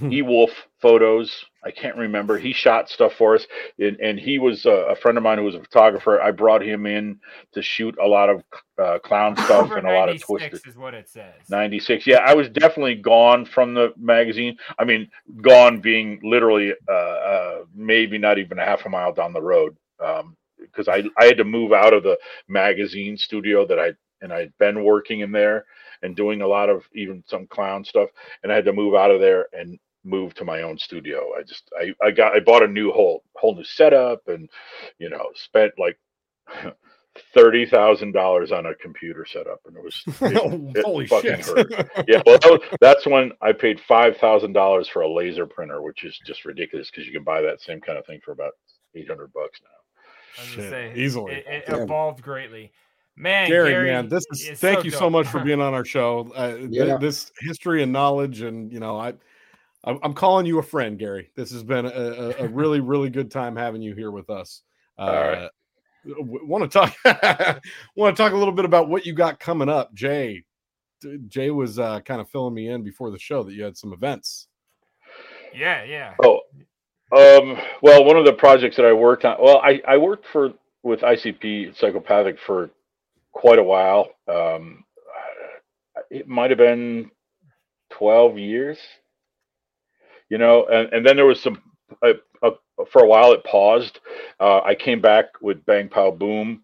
e-wolf photos. I can't remember. He shot stuff for us. And, and he was a, a friend of mine who was a photographer. I brought him in to shoot a lot of uh, clown stuff and a lot of 96 twisted is what it says. 96 yeah i was definitely gone from the magazine. I mean gone being literally uh, uh maybe not even a half a mile down the road um because i i had to move out of the magazine studio that i and i'd been working in there and doing a lot of even some clown stuff. And i had to move out of there and move to my own studio i just i i got i bought a new whole whole new setup and you know spent like thirty thousand dollars on a computer setup and it was it- it Holy fucking shit! hurt yeah, well, that was, that's when I paid five thousand dollars for a laser printer, which is just ridiculous because you can buy that same kind of thing for about eight hundred bucks now. Shit, say, easily. It, it evolved greatly. Man, Gary, Gary, man, this is is thank so you so much for being on our show. Uh, th- Yeah. this history and knowledge, and you know, I, I'm I'm calling you a friend, Gary. This has been a, a, a really, really good time having you here with us. Uh, All right. Want to talk? Want to talk a little bit about what you got coming up, Jay? Jay was uh, kind of filling me in before the show that you had some events. Yeah, yeah. Oh, um, well, one of the projects that I worked on, well, I I worked for with ICP Psychopathic for quite a while. Um, it might have been twelve years, you know, and and then there was some. Uh, uh, for a while, it paused. Uh, I came back with Bang Pow Boom.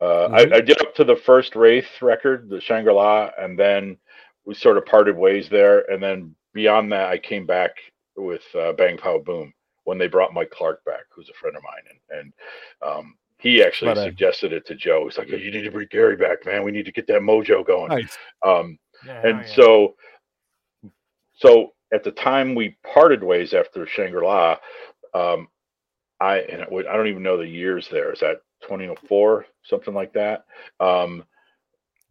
Uh, Mhm. I, I did up to the first Wraith record, the Shangri La, and then we sort of parted ways there. And then beyond that, I came back with uh, Bang Pow Boom when they brought Mike Clark back, who's a friend of mine, and and um, he actually But, uh, suggested it to Joe. He's like, "You need to bring Gary back, man. We need to get that mojo going." Nice. Um, yeah and yeah. so so at the time we parted ways after shangri-la um i and it i don't even know the years there. Is that 2004 something like that? Um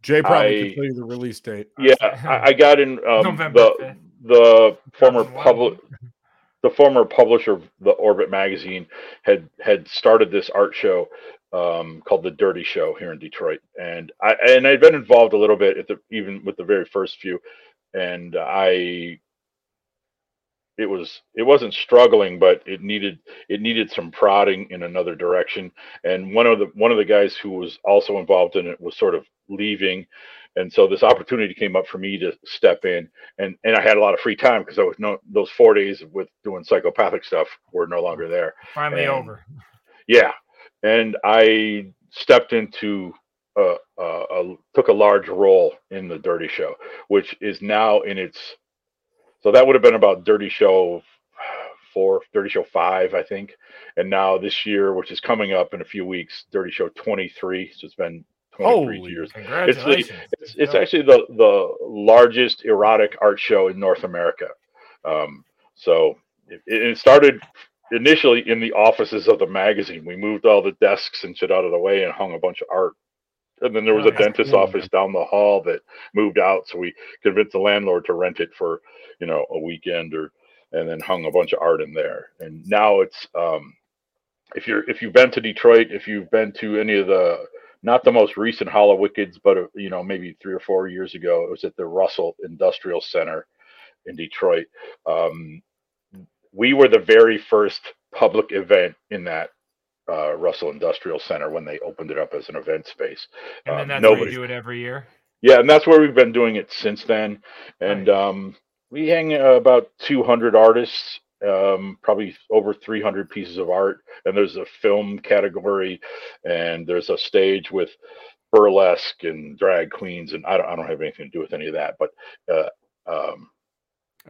Jay probably I- could tell you the release date. yeah i, I got in um, the 5th. the former public the former publisher of the orbit magazine had had started this art show um, called the Dirty Show here in Detroit, and I and I'd been involved a little bit at the even with the very first few, and I it was it wasn't struggling, but it needed it needed some prodding in another direction. And one of the one of the guys who was also involved in it was sort of leaving, and so this opportunity came up for me to step in, and and I had a lot of free time because I was no those four days with doing psychopathic stuff were no longer there. finally and- over. Yeah, and I stepped into uh, uh, a, took a large role in the Dirty Show, which is now in its. So that would have been about Dirty Show four, Dirty Show five, I think, and now this year, which is coming up in a few weeks, Dirty Show twenty three. So it's been twenty three years. It's, it's actually the the largest erotic art show in North America. Um, so it, it started initially in the offices of the magazine. We moved all the desks and shit out of the way and hung a bunch of art. And then there was Oh, a that's dentist's office down the hall that moved out, so we convinced the landlord to rent it for, you know, a weekend or and then hung a bunch of art in there. And now it's um if you're if you've been to Detroit, if you've been to any of the not the most recent Hallowickeds, but uh, you know maybe three or four years ago, it was at the Russell Industrial Center in Detroit. Um, we were the very first public event in that uh, Russell Industrial Center when they opened it up as an event space. And then Um, that's where nobody- you do it every year. yeah, and that's where we've been doing it since then. And um, we hang uh, about 200 artists, um, probably over 300 pieces of art. And there's a film category, and there's a stage with burlesque and drag queens. And I don't, I don't have anything to do with any of that, but uh, um,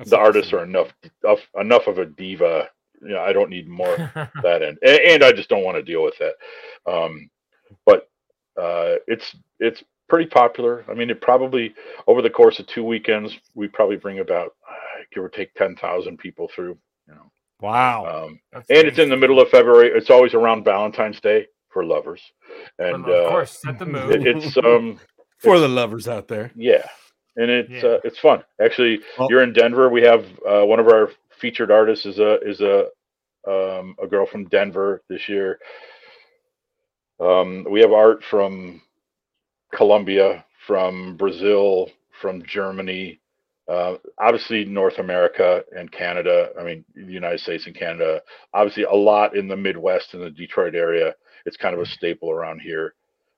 the artists are enough enough of a diva. You know, I don't need more that end, and, and I just don't want to deal with that. Um, but uh, it's it's pretty popular. I mean, it probably over the course of two weekends, we probably bring about uh, give or take ten thousand people through. You know, Wow. um, That's and it's in the middle of February. It's always around Valentine's Day for lovers, and of uh, course, set the mood. it, it's um For the lovers out there. yeah, and it's Yeah. uh, it's fun. Actually, Well- you're in Denver. We have uh, one of our featured artist is a is a um, a girl from Denver this year. Um, we have art from Colombia, from Brazil, from Germany, uh, obviously North America and Canada. I mean, the United States and Canada. Obviously, a lot in the Midwest and the Detroit area. It's kind of a staple around here.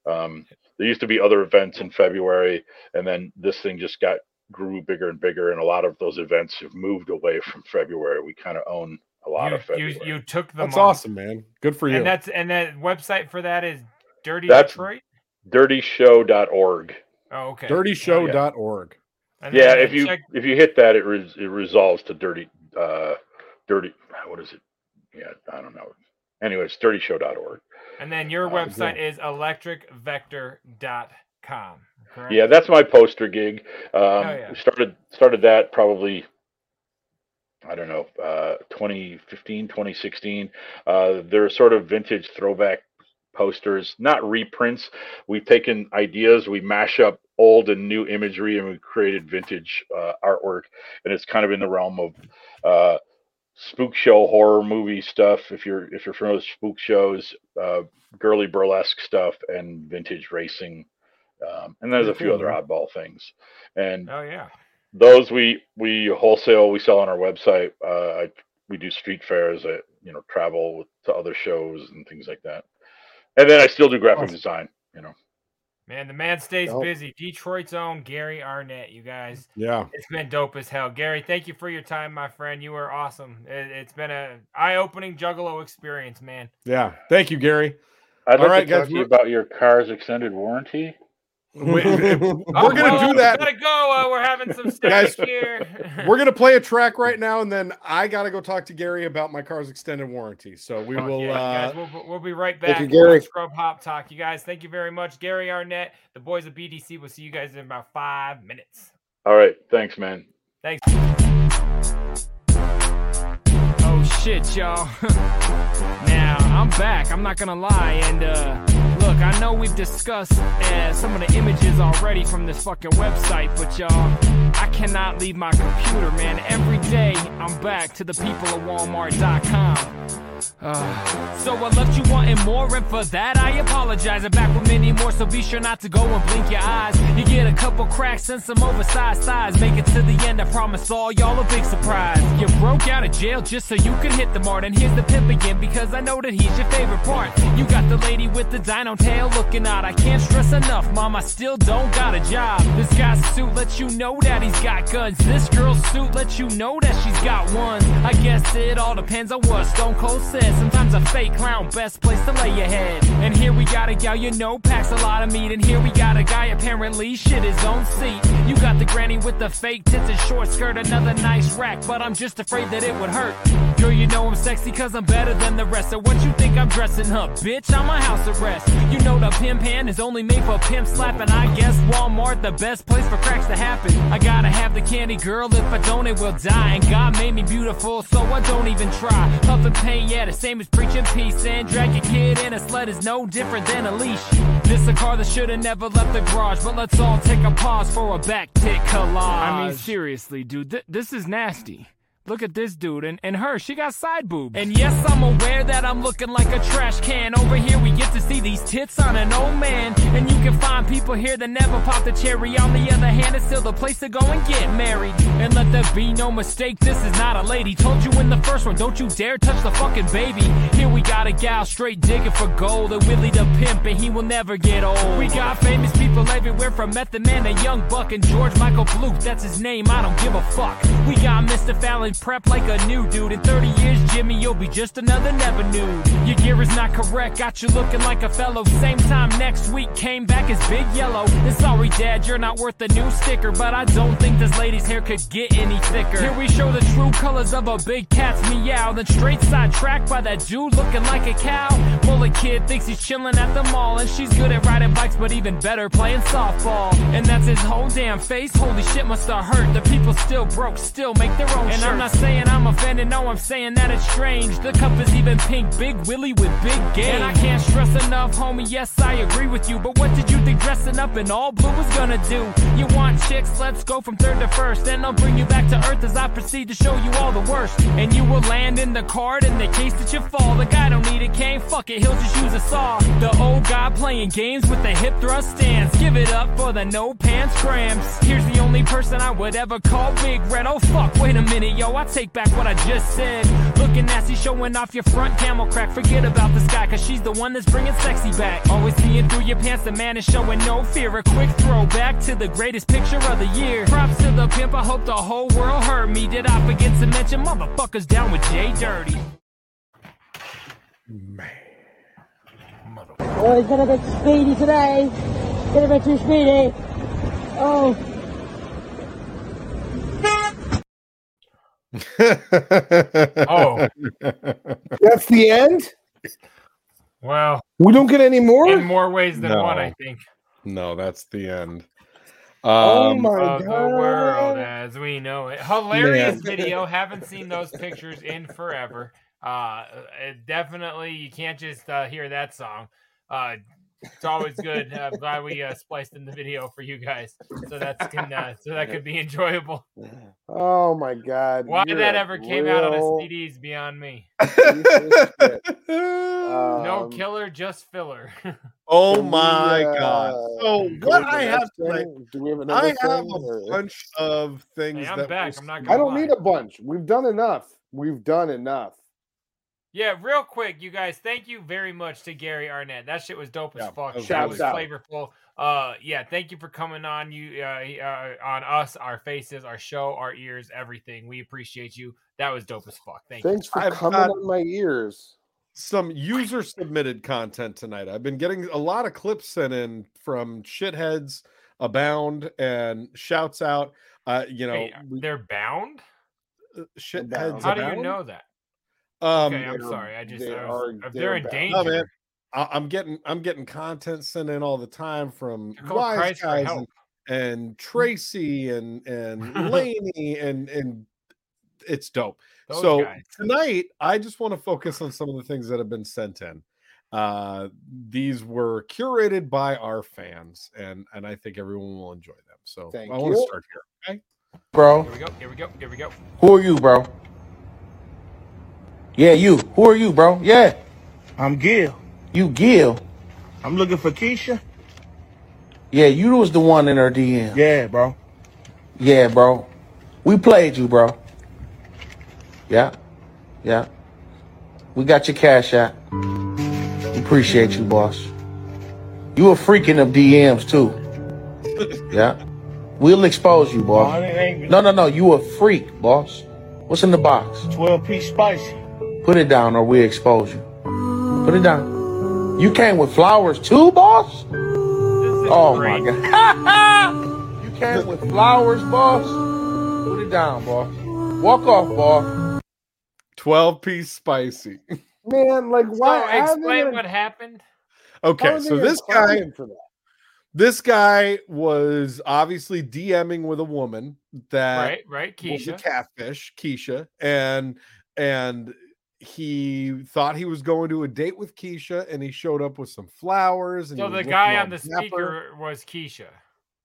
Um, there used to be other events in February, and then this thing just got grew bigger and bigger, and a lot of those events have moved away from February. We kind of own a lot you, of February. you you took the That's month. awesome, man. Good for you. And that's and that website for that is Dirty That's- Detroit. DirtyShow.org. Oh, okay. Dirtyshow.org. And Yeah, if you check- if you hit that, it res, it resolves to dirty uh dirty. What is it? Yeah, I don't know. Anyways, DirtyShow.org. and then your uh, website is electricvector.com. Correct? Yeah, that's my poster gig. Um, Oh, yeah. Started started that probably. I don't know, uh, 2015, 2016. Uh, they're sort of vintage throwback posters, not reprints. We've taken ideas, we mash up old and new imagery, and we created vintage uh, artwork. And it's kind of in the realm of uh, spook show horror movie stuff. If you're if you're familiar with spook shows, uh, girly burlesque stuff, and vintage racing. Um, and there's a few other oddball things. And Oh yeah. those we we wholesale we sell on our website uh I, we do street fairs I, you know travel with, to other shows and things like that and then i still do graphic Awesome. design you know Man, the man stays Nope. busy. Detroit's own Gary Arnett, you guys. Yeah. It's been dope as hell. Gary, thank you for your time, my friend. You were awesome. It, it's been a eye-opening Juggalo experience, man. Yeah. Thank you, Gary. i'd All like right, to talk to you about your car's extended warranty We, we're Oh, gonna well, do we that. Gotta go. Uh, we're having some Guys, here. We're gonna play a track right now, and then I gotta go talk to Gary about my car's extended warranty. So we Fuck will. yeah, you guys, uh, we'll, we'll be right Thank back. you, Gary. Scrub Hop Talk. You guys, thank you very much. Gary Arnett, the boys of BDC. We'll see you guys in about five minutes. all right thanks man Thanks. Oh shit, y'all. now I'm back. I'm not gonna lie, and uh, look, I know we've discussed uh, some of the images already from this fucking website, but y'all, cannot leave my computer, man. Every day I'm back to the people of Walmart.com. Uh, so I left you wanting more, and for that I apologize. I'm back with many more, so be sure not to go and blink your eyes. You get a couple cracks and some oversized thighs. Make it to the end, I promise all y'all a big surprise. You broke out of jail just so you could hit the mart, and here's the pimp again because I know that he's your favorite part. You got the lady with the dino tail looking out. I can't stress enough, mom, I still don't got a job. This guy's suit lets you know that he's got guns. This girl's suit lets you know that she's got one. I guess it all depends on what Stone Cold says. Sometimes a fake clown, best place to lay your head. And here we got a gal you know packs a lot of meat. And here we got a guy apparently shit his own seat. You got the granny with the fake tits and short skirt, another nice rack, but I'm just afraid that it would hurt. Girl, you know I'm sexy cause I'm better than the rest. So what you think I'm dressing up? Bitch, I'm a house arrest. You know the pimp hand is only made for pimp slapping. I guess Walmart the best place for cracks to happen. I gotta have have the candy, girl. If I don't, it will die. And God made me beautiful, so I don't even try. Huffing pain, yeah, the same as preaching peace. And drag your kid in a sled is no different than a leash. This a car that should have never left the garage, but let's all take a pause for a back tick collage. I mean, seriously, dude, th- this is nasty. Look at this dude and, and her, she got side boobs. And yes, I'm aware that I'm looking like a trash can. Over here, we get to see these tits on an old man. And you can find people here that never pop the cherry. On the other hand, it's still the place to go and get married. And let there be no mistake, this is not a lady. Told you in the first one, don't you dare touch the fucking baby. Here we got a gal straight digging for gold. And Willie the pimp, and he will never get old. We got famous people everywhere from Method Man to Young Buck and George Michael Bluth. That's his name, I don't give a fuck. We got Mr. Fallon prep like a new dude. In 30 years, Jimmy, you'll be just another never nude. Your gear is not correct, got you looking like a fellow. Same time next week, came back as Big Yellow. And sorry, Dad, you're not worth a new sticker, but I don't think this lady's hair could get any thicker. Here we show the true colors of a big cat's meow. Then straight side tracked by that dude looking like a cow. Mullet kid thinks he's chilling at the mall, and she's good at riding bikes, but even better playing softball. And that's his whole damn face. Holy shit, must have hurt. The people still broke, still make their own. And I'm not saying I'm offended, no, I'm saying that it's strange. The cup is even pink, Big Willie with big game. And I can't stress enough, homie. Yes, I agree with you, but what did you think dressing up in all blue was gonna do? You want chicks? Let's go from third to first, and I'll bring you back to earth as I proceed to show you all the worst. And you will land in the card in the case that you fall. The guy don't need a cane, fuck it, he'll just use a saw. The old guy playing games with the hip thrust stance. Give it up for the no pants cramps. Here's the only person I would ever call Big Red. Oh fuck, wait a minute, yo, I take back what I just said. Looking nasty, showing off your front camel crack. Forget about this guy, cause she's the one that's bringing sexy back. Always seeing through your pants, the man is showing no fear. A quick throwback to the greatest picture of the year. Props to the pimp, I hope the whole world heard me. Did I forget to mention motherfuckers down with Jay Dirty? Oh, he's a bit speedy today. A bit too speedy. Oh. Oh. That's the end? Well, We don't get any more? in more ways than one, I think. No, that's the end. Oh Um, my of the world as we know it. Hilarious Man. video. Haven't seen those pictures in forever. Uh, definitely, you can't just uh, hear that song. Uh, it's always good. Uh, glad we uh, spliced in the video for you guys, so that's can uh, so that could be enjoyable. Oh my god. Why you're that ever came out on a real CD is beyond me. piece. No Um, killer, just filler. oh can we, my god! uh, So go what I have next tonight. Do we have another I have a or- bunch of things Hey, I'm that back. I'm not gonna I don't lie. need a bunch. We've done enough. We've done enough. Yeah, real quick, you guys. Thank you very much to Gary Arnett. That shit was dope as Yeah, fuck. that was Shouts was out. flavorful. Uh, yeah, thank you for coming on. You, uh, uh, on us, our faces, our show, our ears, everything. We appreciate you. That was dope as fuck. Thank Thanks for I've coming got- on my ears. some user submitted content tonight. I've been getting a lot of clips sent in from shitheads abound and shouts out. Uh, you you. know, Hey, they're bound. uh, shitheads. Abound. How do you know that? Um, Okay, I'm sorry. I just they I are- was, if they're they're in danger. No, man. I- I'm getting I'm getting content sent in all the time from They're wise cries guys and, and Tracy and and Laney and and it's dope. Those so guys. tonight I just want to focus on some of the things that have been sent in. Uh, these were curated by our fans, and and I think everyone will enjoy them. So Thank I want to start here. Okay. bro. Here we go. Here we go. Here we go. Who are you, bro? Yeah, you. Who are you, bro? Yeah. I'm Gil. You Gil. I'm looking for Keisha. Yeah, you was the one in her DM. Yeah, bro. Yeah, bro. We played you, bro. Yeah. Yeah. We got your cash out. Appreciate you, boss. You a freaking of DMs too. Yeah. We'll expose you, boss. No, no, no. You a freak, boss. What's in the box? 12 piece spicy. Put it down or we expose you. Put it down. You came with flowers too, boss? Oh great. my god. you came with flowers, boss? Put it down, boss. Walk off, boss. Twelve piece spicy. Man, like So why? how are they explain gonna- what happened. Okay, so this guy for that? This guy was obviously DMing with a woman that Right, right, was a Keisha. catfish, Keisha, and and he thought he was going to a date with Keisha, and he showed up with some flowers. And So the guy on the dapper. speaker was Keisha.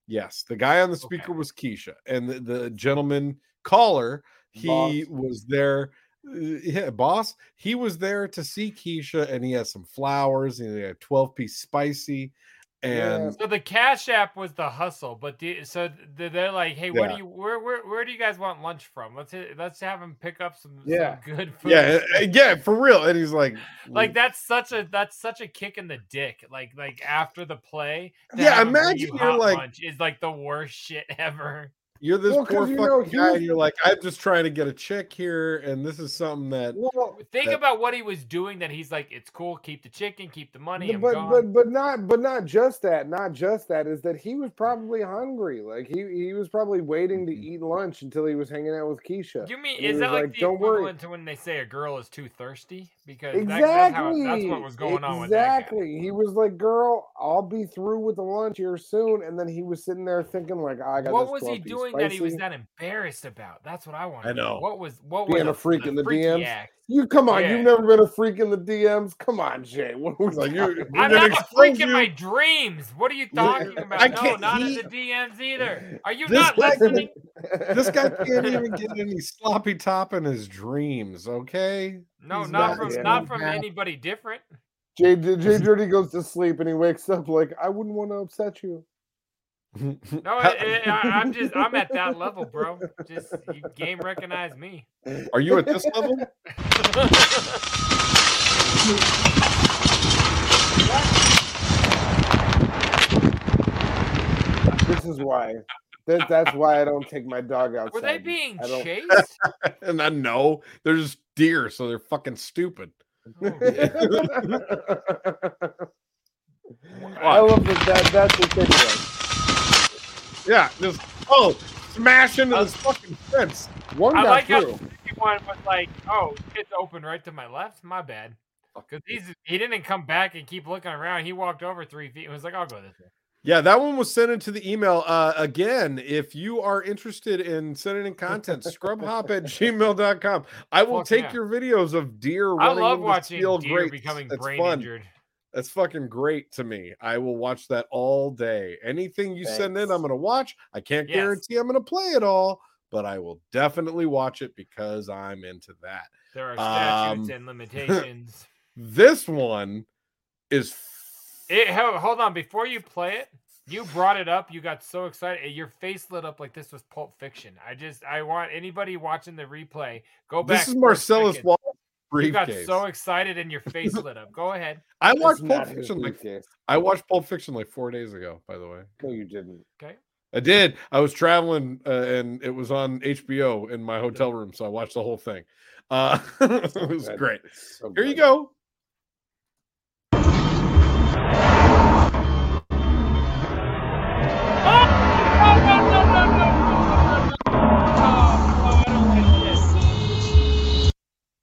Yes, the guy on the speaker was Keisha, and the, the gentleman caller, he Boss. was there. Yeah, boss. He was there to see Keisha, and he had some flowers, and he had twelve piece spicy, and So the Cash App was the hustle, but the, so they're like, "Hey, where Yeah. do you where where where do you guys want lunch from? Let's hit, let's have him pick up some, Yeah. some good food." yeah, uh, yeah, for real. And he's like, like that's such a that's such a kick in the dick. Like like after the play, Yeah, have him bring imagine you you're like- lunch is like the worst shit ever. You're this Well, 'cause poor fucking know, guy, here's- and you're like, I'm just trying to get a chick here, and this is something that. Well, Think that- about what he was doing. That he's like, "It's cool, keep the chicken, keep the money." I'm but gone. but but not but not just that not just that is that he was probably hungry like he he was probably waiting to mm-hmm. eat lunch until he was hanging out with Keisha You mean And is that like, the don't worry equivalent to when they say a girl is too thirsty? Because that- that's, how, exactly that's what was going on with that guy. exactly he was like girl I'll be through with the lunch here soon and then he was sitting there thinking like I got What this was he 12 piece doing that he was that embarrassed about? That's what I want. I know. What was what being was a freak in the freaky DMs act? you come on Yeah. you've never been a freak in the DMs come on Jay what was Like, you- I'm not a expose freak in my dreams. What are you talking about? I no, can't- not he- in the DMs either. Are you not guy- listening? this guy can't even get any sloppy top in his dreams. Okay. No, He's not not- from not from anybody different. Jay Jay Dirty goes to sleep and he wakes up like I wouldn't want to upset you No, I, I, I- I'm just I'm at that level, bro. Just you game recognize me. Are you at this level? This is why. That, that's why I don't take my dog outside. Were they being I chased? and I know they're just deer, so they're fucking stupid. Oh. I love that. that that's the thing. Yeah, just oh, smash into this fucking fence. One I got like how through. the second one was like, oh, it's open right to my left. My bad. Because he's he didn't come back and keep looking around. He walked over three feet and was like, I'll go this way. Yeah, that one was sent into the email. Uh, again, if you are interested in sending in content, scrubhop at gmail.com. I will Fuck take yeah. your videos of deer running I love watching deer grates. becoming That's brain fun. injured. That's fucking great to me. I will watch that all day. Anything you send in, I'm going to watch. I can't Yes. guarantee I'm going to play it all, but I will definitely watch it because I'm into that. There are statutes Um, and limitations. This one is It, hold on, before you play it, you brought it up. You got so excited. Your face lit up like this was Pulp Fiction. I just, I want anybody watching the replay go back. this is Marcellus second. Wallace You got so excited and your face lit up. Go ahead. I watched not Pulp Fiction like. I watched Pulp Fiction like four days ago. By the way, No, you didn't. Okay. I did. I was traveling uh, and it was on HBO in my hotel room, so I watched the whole thing. Uh, it was good. great. So Here you go.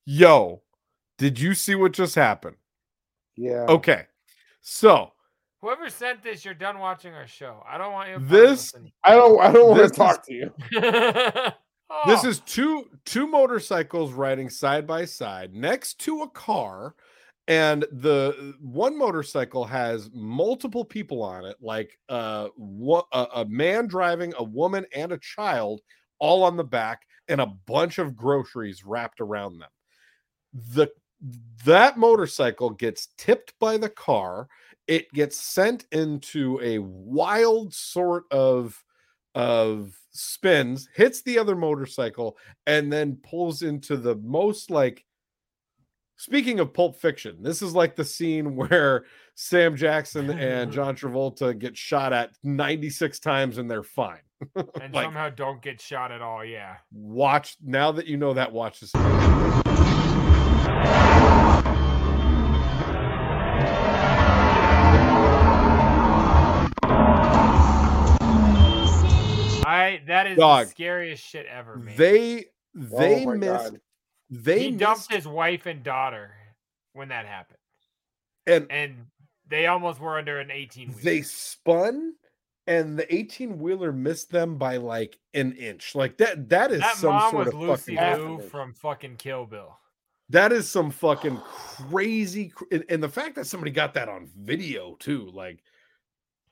Yo, did you see what just happened? Yeah. Okay, so Whoever sent this, you're done watching our show. I don't want you. this I don't. I don't want to talk to you. This Oh. is two two motorcycles riding side by side next to a car, and the one motorcycle has multiple people on it, like uh, one, a, a man driving, a woman, and a child, all on the back, and a bunch of groceries wrapped around them. The that motorcycle gets tipped by the car. It gets sent into a wild sort of of spins, hits the other motorcycle, and then pulls into the most like. Speaking of Pulp Fiction, this is like the scene where Sam Jackson and John Travolta get shot at 96 times and they're fine. and like, somehow don't get shot at all. Yeah. watch now that you know that, watch this. I that is Dog. the scariest shit ever, man. They oh they Oh missed God. they he dumped his wife and daughter when that happened, and and they almost were under an 18 they spun and the 18 wheeler missed them by like an inch. Like that that is that some mom sort was of Lucy fucking Liu from fucking Kill Bill. That is some fucking crazy cr- and, and the fact that somebody got that on video too, like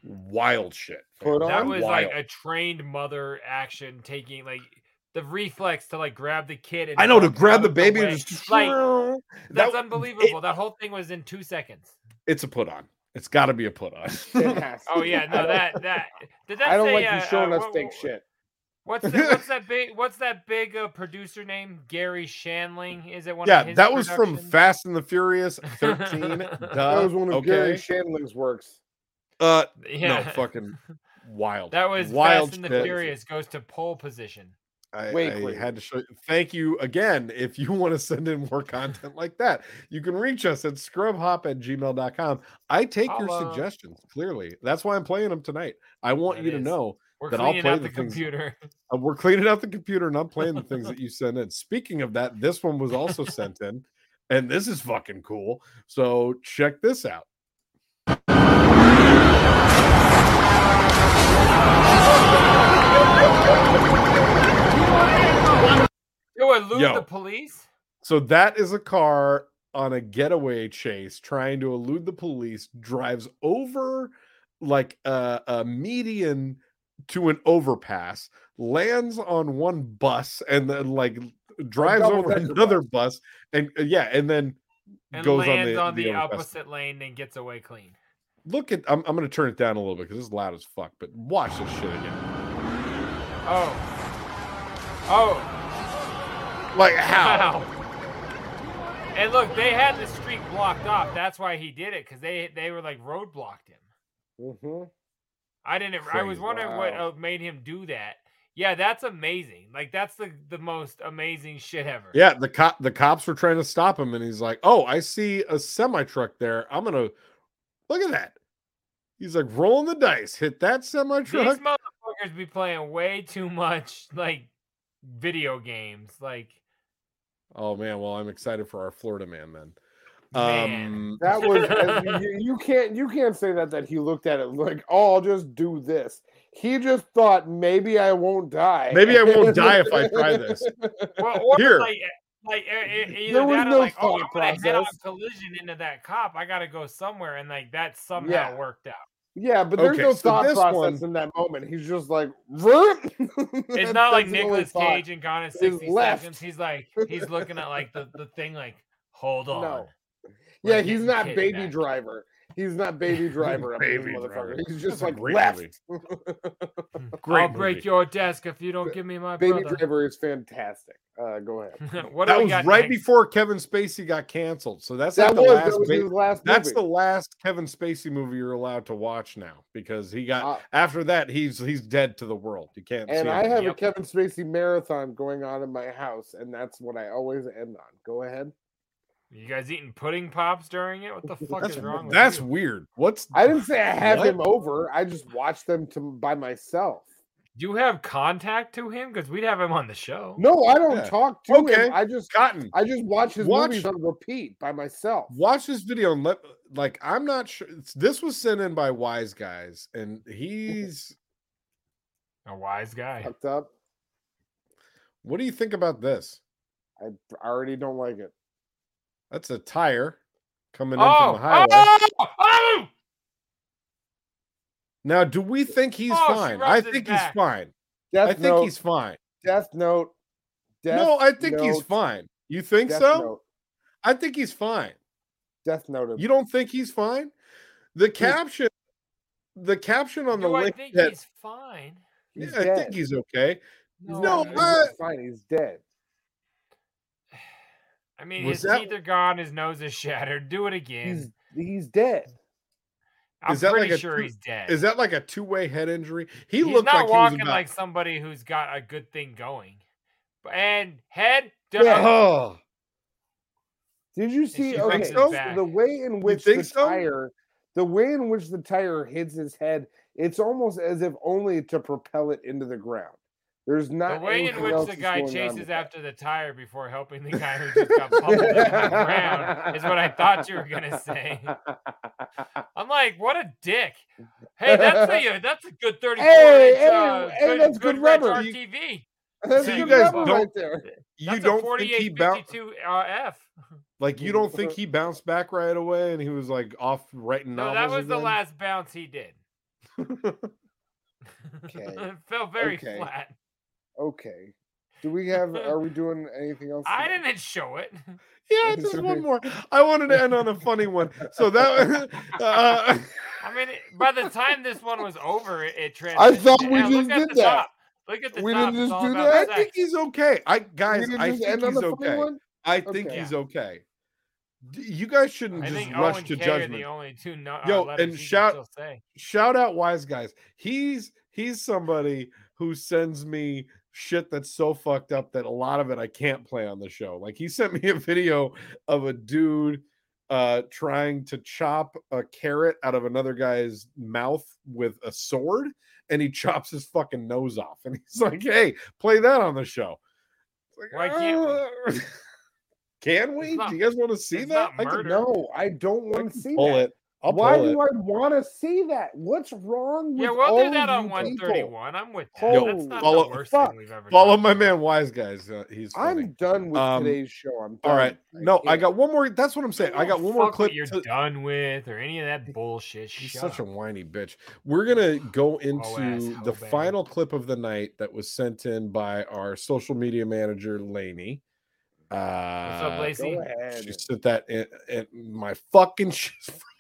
wild shit. fam. That was like a trained mother action taking like the reflex to like grab the kid and I know to grab the baby and just like that's That- unbelievable. that whole thing was in two seconds. it's a put on. It's got to be a put on. Oh yeah, no that that did that I don't say, like uh, you showing uh, us what- fake shit. What's that, what's that big what's that big uh, producer name? Gary Shandling? Is it one of yeah, his that was from? Fast and the Furious 13. That was one of okay. Gary Shandling's works. Uh, Yeah. no, fucking wild. That was wild Fast and the shit. Furious goes to pole position. I, Way I clean. had to show you. Thank you again. If you want to send in more content like that, you can reach us at scrubhop at gmail.com. I take your suggestions clearly. That's why I'm playing them tonight. I want That you to know We're that I'll cleaning play out the, the things. computer. Uh, we're cleaning out the computer and I'm playing the things that you sent in. Speaking of that, this one was also sent in, and this is fucking cool. So check this out. Yo, elude Yo. the police? So that is a car on a getaway chase trying to elude the police, drives over like a, a median to an overpass, lands on one bus, and then like drives over another bus. and uh, yeah, and then And goes lands on the, the overpass. opposite lane and gets away clean. Look at I'm, I'm gonna turn it down a little bit because it's loud as fuck, but watch this shit again. Oh. Oh. Like how? Wow. And look, they had the street blocked off. That's why he did it, because they they were like roadblocked him. Mm-hmm. I didn't. I was wondering what Wow. uh, made him do that. Yeah, that's amazing. Like that's the the most amazing shit ever. Yeah, the cop the cops were trying to stop him, and he's like, "Oh, I see a semi truck there. I'm gonna look at that." He's like rolling the dice, hit that semi These truck. motherfuckers be playing way too much like video games. Like Oh man, well I'm excited for our Florida man then. Man. Um, That was you, you can't you can't say that that he looked at it like oh I'll just do this. He just thought maybe I won't die. Maybe I won't die if I try this. well, or Here. like like either There was that or no like oh I'm thought gonna head on process. collision into that cop. I gotta go somewhere, and like that somehow Yeah. worked out. Yeah, but there's Okay, no so thought this process one- in that moment. He's just like, It's not like That's the only Nicolas. Cage and Gone in His 60 left. seconds. He's like he's looking at like the, the thing like hold on. No. We're Yeah, he's getting not baby kidnapped. driver. He's not baby driver. up in this Baby motherfucker. Driver. He's just That's like great left. movie. I'll Great break your desk if you don't give me my baby brother. driver is fantastic. Uh, go ahead. what that was right next? before Kevin Spacey got canceled. So that's That like the was, last. that was ba- his last that's movie. the last Kevin Spacey movie you're allowed to watch now because he got Uh, after that he's he's dead to the world. You can't. and see I him. have a Kevin Spacey marathon going on in my house, and that's what I always end on. Go ahead. You guys eating pudding pops during it? What the fuck That's, is wrong with that's you? weird. What's I didn't say I have What? him over. I just watched them to by myself. Do you have contact to him? Because we'd have him on the show. No, I don't Yeah. talk to Okay. him. I just Cotton? I just watch his Watch- movies on repeat by myself. Watch this video and let like I'm not sure. This was sent in by Wise Guys, and he's. A wise guy. Fucked up. What do you think about this? I already don't like it. That's a tire coming in Oh, from the highway. oh, oh! Now, do we think he's Oh, fine? I think he's fine. Death I think Note, he's fine. Death Note. Death no, I think he's fine. You think Death so? Note. I think he's fine. Death Note. You don't think he's fine? The caption, the caption on the Do I link think that he's fine? He's yeah, I dead. think he's okay. He's No, not- he's uh, not fine. He's dead. I mean, Was his that- teeth are gone. His nose is shattered. Do it again. He's he's dead. I'm is that pretty like a sure two- he's dead. Is that like a two-way head injury? He he's looked not like walking he was about, like somebody who's got a good thing going. But- And head. duh, Yeah. Oh, Did you see? breaks Okay, so the way in which the so? tire, the way in which the tire hits his head, it's almost as if only to propel it into the ground. There's The way in which the guy chases after the tire before helping the guy who just got pummeled in the ground is what I thought you were gonna say. I'm like, what a dick. Hey, that's a that's a good 34 Hey, inch, hey, uh, hey, good, that's good good Reg rubber. RTV. That's So you guys don't- right there. You That's don't a think he bounced 4852 uh, F. like you don't think he bounced back right away and he was like off writing No, that was the last bounce he did. Okay. it felt very Okay. flat. Okay. Do we have? Are we doing anything else? I today? didn't show it. Yeah, just one more. I wanted to end on a funny one. So that uh, I mean, by the time this one was over, it, it transitioned. I thought we yeah, just did that. Top. Look at the We top. didn't just do about that? I think he's okay. I guys, I think end he's the okay. one? I think Okay. he's okay. You guys shouldn't I just think rush Owen to K are judgment. the only two no, uh, Yo, and shout say. shout out wise guys. He's he's somebody who sends me shit that's so fucked up that a lot of it I can't play on the show. Like he sent me a video of a dude uh trying to chop a carrot out of another guy's mouth with a sword and he chops his fucking nose off and he's like, "Hey, play that on the show." It's like, Why can't we? "Uh, Can we? not- Do you guys want to see that? I can. No, I don't want to see that. it. I'll Why do it. I want to see that? What's wrong with Yeah, all we'll do that on you people? 131. I'm with that. Yo, That's not follow- the worst fuck. thing we've ever Follow done. my man Wise guys. Uh, he's funny. I'm done with Um, today's show. I'm All done. right. No, I can't. got one more. That's what I'm saying. I got one more clip. You're to- done with or any of that bullshit. He's Shut such a whiny bitch. We're gonna go ass into the hoe final clip of the night that was sent in by our social media manager, Lainey. Uh, What's up, Lacey? She sent that in, in my fucking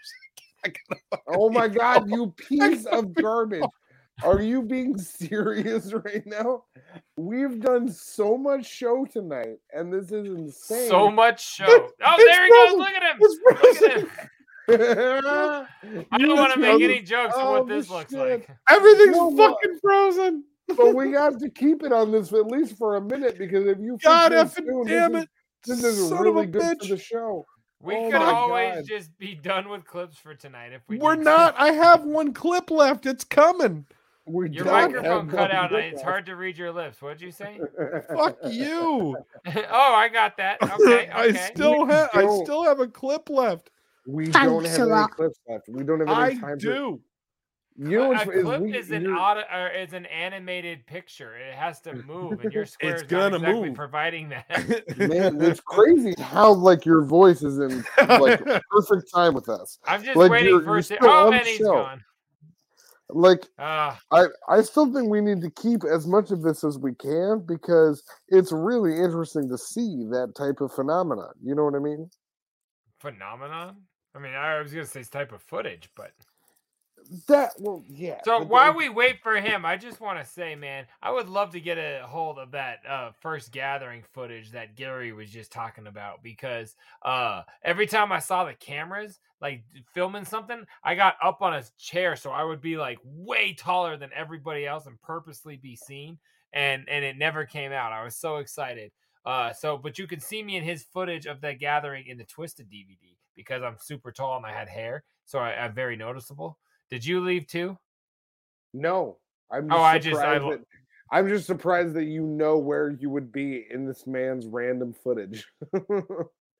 Oh my god, you piece of garbage. Are you being serious right now? We've done so much show tonight, and this is insane. So much show. Oh, it's Oh, there he frozen. goes. Look at him. It's Look at frozen. him. I don't want to make any jokes of Oh, what this looks shit. like. Everything's No, fucking frozen. but we have to keep it on this at least for a minute because if you God fix it effing soon, damn this it. Is, this is Son of really a good bitch. for the show. We Oh could always God. just be done with clips for tonight if we. We're did not. I have one clip left. It's coming. We Your don't microphone cut out. and It's us. hard to read your lips. What'd you say? Fuck you. oh, I got that. Okay, I still have. I still have a clip left. We Thanks don't have a any clips left. We don't have any I time. To, do. You know a what's is clip we, is an auto, or is an animated picture. It has to move, and your square It's is gonna not exactly move. providing that. Man, it's crazy how like your voice is in like perfect time with us. I'm just Like, waiting for you're it Oh, man, the he's show. gone. Like Uh, I, I still think we need to keep as much of this as we can because it's really interesting to see that type of phenomenon. You know what I mean? phenomenon. I mean, I was gonna say type of footage, but That well, yeah. so while we wait for him, I just want to say, man, I would love to get a hold of that uh, first gathering footage that Gary was just talking about because uh, every time I saw the cameras like filming something, I got up on a chair so I would be like way taller than everybody else and purposely be seen, and and it never came out. I was so excited. Uh, so, but you can see me in his footage of that gathering in the Twisted DVD because I'm super tall and I had hair, so I, I'm very noticeable. Did you leave too? no, I'm. Oh, Just I just. I... That, I'm just surprised that you know where you would be in this man's random footage.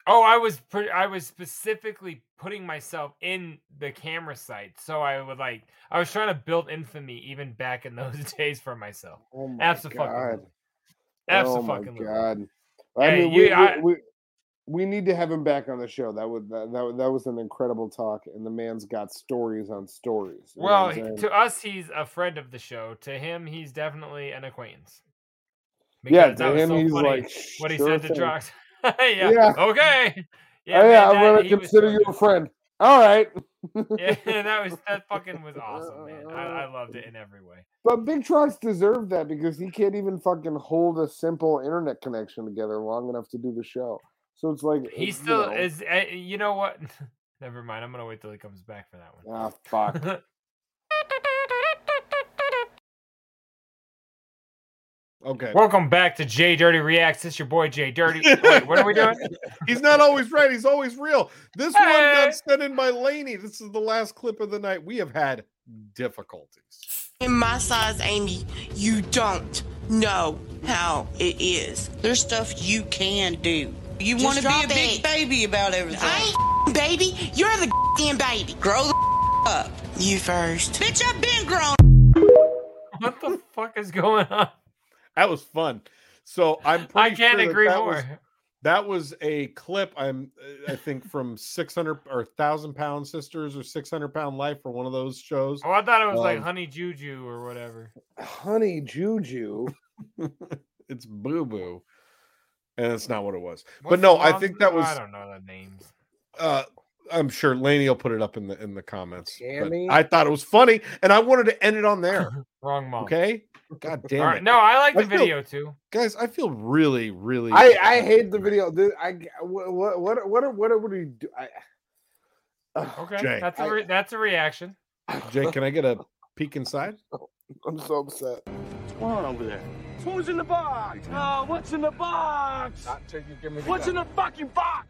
Oh, I was pre- I was specifically putting myself in the camera site, so I would like I was trying to build infamy even back in those days for myself. oh my Absolutely. god! Oh Absolutely. Oh my god! I Hey, mean, you- we, we- I- we, we need to have him back on the show. That would that, that, that was an incredible talk, and the man's got stories on stories. you Well, what I'm he- saying? to us, he's a friend of the show. To him, he's definitely an acquaintance. Yeah, Because that to him, so he's like, what he "Sure said to thing." Trox. yeah. Yeah. Okay. Yeah, oh, yeah, man, I'm gonna was consider you a friend. All right. Yeah, that was that fucking was awesome, man. I, I loved it in every way. But Big Trox deserved that because he can't even fucking hold a simple internet connection together long enough to do the show. So it's like He you still know, is. uh, You know what? Never mind. I'm gonna wait till he comes back for that one. Ah, fuck. Okay. Welcome back to Jay Dirty Reacts. It's your boy Jay Dirty. Wait, what are we doing? He's not always right. He's always real. This one got sent in by Laney. This is the last clip of the night. We have had difficulties. In my size, Amy, you don't know how it is. There's stuff you can do. You want to be a big it. baby about everything. I ain't baby. You're the damn baby. Grow the up. You first. Bitch, I've been grown. What the fuck is going on? That was fun. So I'm. I can't sure agree that more. Was, that was a clip. I'm. I think from 600 or thousand pound sisters or 600 pound life or one of those shows. Oh, I thought it was like Um, Honey Juju or whatever. Honey Juju. it's Boo Boo, and it's not what it was. What's but no, I think that was. I don't know the names. uh I'm sure Laney will put it up in the in the comments. but I thought it was funny, and I wanted to end it on there. Wrong mom. Okay. God damn All it. No, I like the I feel- video too. guys. I feel really, really. I I hate the video. Dude, I what what what what what would he do? I, Ugh, Okay, Jay. that's a I- re- that's a reaction. Jake, can I get a peek inside? I'm so upset. What's going on over there? Who's in the box? Oh, what's in the box? What's in the fucking box?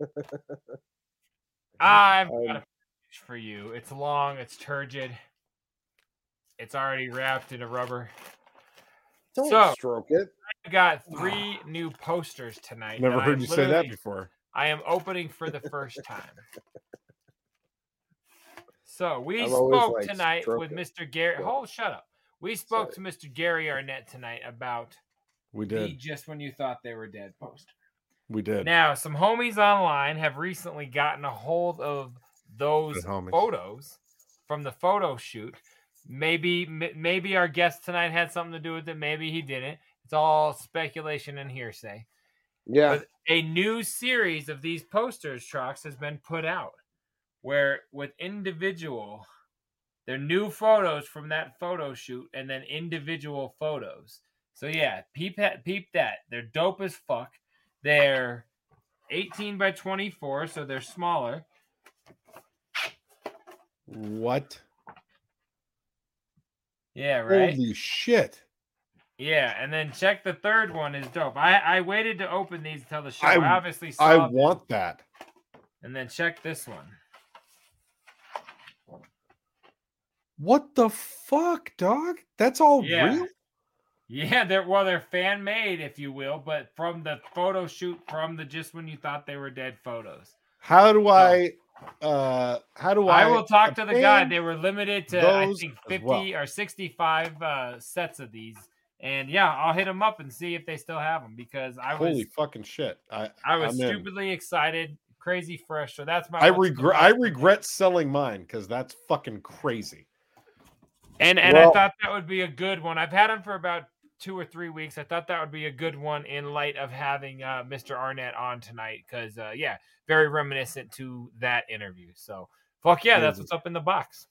I've Um, got a package for you. It's long. It's turgid. It's already wrapped in a rubber. Don't So- stroke it. I got three new posters tonight. Never heard I you say that before. I am opening for the first time. So we spoke tonight with it. Mr. Garrett. Yeah. Oh, shut up. We spoke to Mr. Gary Arnett tonight about We the did. just when you thought they were dead poster. We did. Now, some homies online have recently gotten a hold of those photos from the photo shoot. Maybe m- maybe our guest tonight had something to do with it. Maybe he didn't. It's all speculation and hearsay. Yeah. But a new series of these posters trucks has been put out where with individual they're new photos from that photo shoot and then individual photos. So yeah, peep that peep that. They're dope as fuck. They're 18 by 24, so they're smaller. What? Yeah, right. Holy shit! Yeah, and then check the third one is dope. I I waited to open these until the show. I, I, obviously saw I them. want that. And then check this one. What the fuck, dog? That's all Yeah. real. Yeah, they're well, they're fan made, if you will, but from the photo shoot from the just when you thought they were dead photos. How do I? Uh, how do I? I will talk to the guy. They were limited to I think 50 well? or 65 uh, sets of these. And yeah, I'll hit them up and see if they still have them because I was Holy fucking shit! I I was I'm in. stupidly excited, crazy fresh. So that's my I what's in the regret. I regret selling mine because that's fucking crazy. And and I thought that would be a good one. I've had them for about two or three weeks. I thought that would be a good one in light of having uh, Mr. Arnett on tonight because uh, yeah, very reminiscent to that interview. So fuck yeah, that's what's up in the box.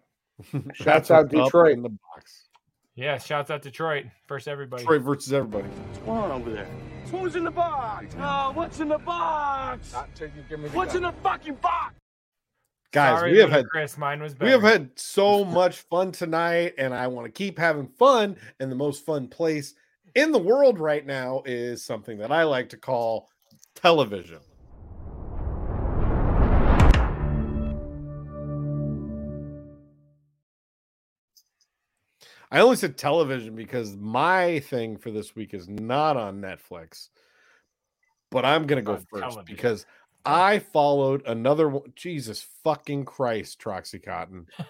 Shouts That's out Detroit. in the box. Yeah, shouts out Detroit. First everybody. Detroit versus everybody. What's going on over there? Who's in the box? Oh, what's in the box? What's in the fucking box? Guys, Sorry, we have had Chris. Mine was better. we have had so much fun tonight, and I want to keep having fun. And the most fun place in the world right now is something that I like to call television. I only said television because my thing for this week is not on Netflix, but I'm gonna go On first television. because I followed another one. Jesus fucking Christ, Troxy Cotton.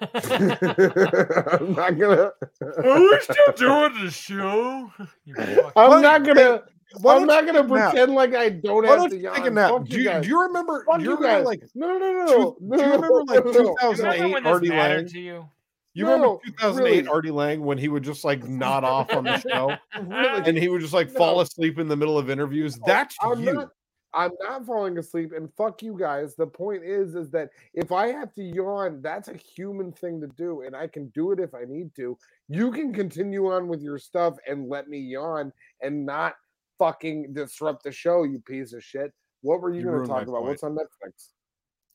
I'm not gonna. Are we still doing the show? I'm not gonna. Why I'm don't gonna take a nap? pretend like I don't Why have don't to yawn. take a nap? Do you you, guys. do you remember? Fuck do you you remember guys. like no, no, no, two- no, no. do you remember like no, no. 2008 Artie Lange? to you? You remember 2008 really. Artie Lange when he would just like nod off on the show Really. and he would just like fall asleep in the middle of interviews? That's I'm you. not. I'm not falling asleep, and fuck you guys. The point is, is that if I have to yawn, that's a human thing to do, and I can do it if I need to. You can continue on with your stuff and let me yawn and not fucking disrupt the show, you piece of shit. What were you, You going to talk about? point. What's on Netflix?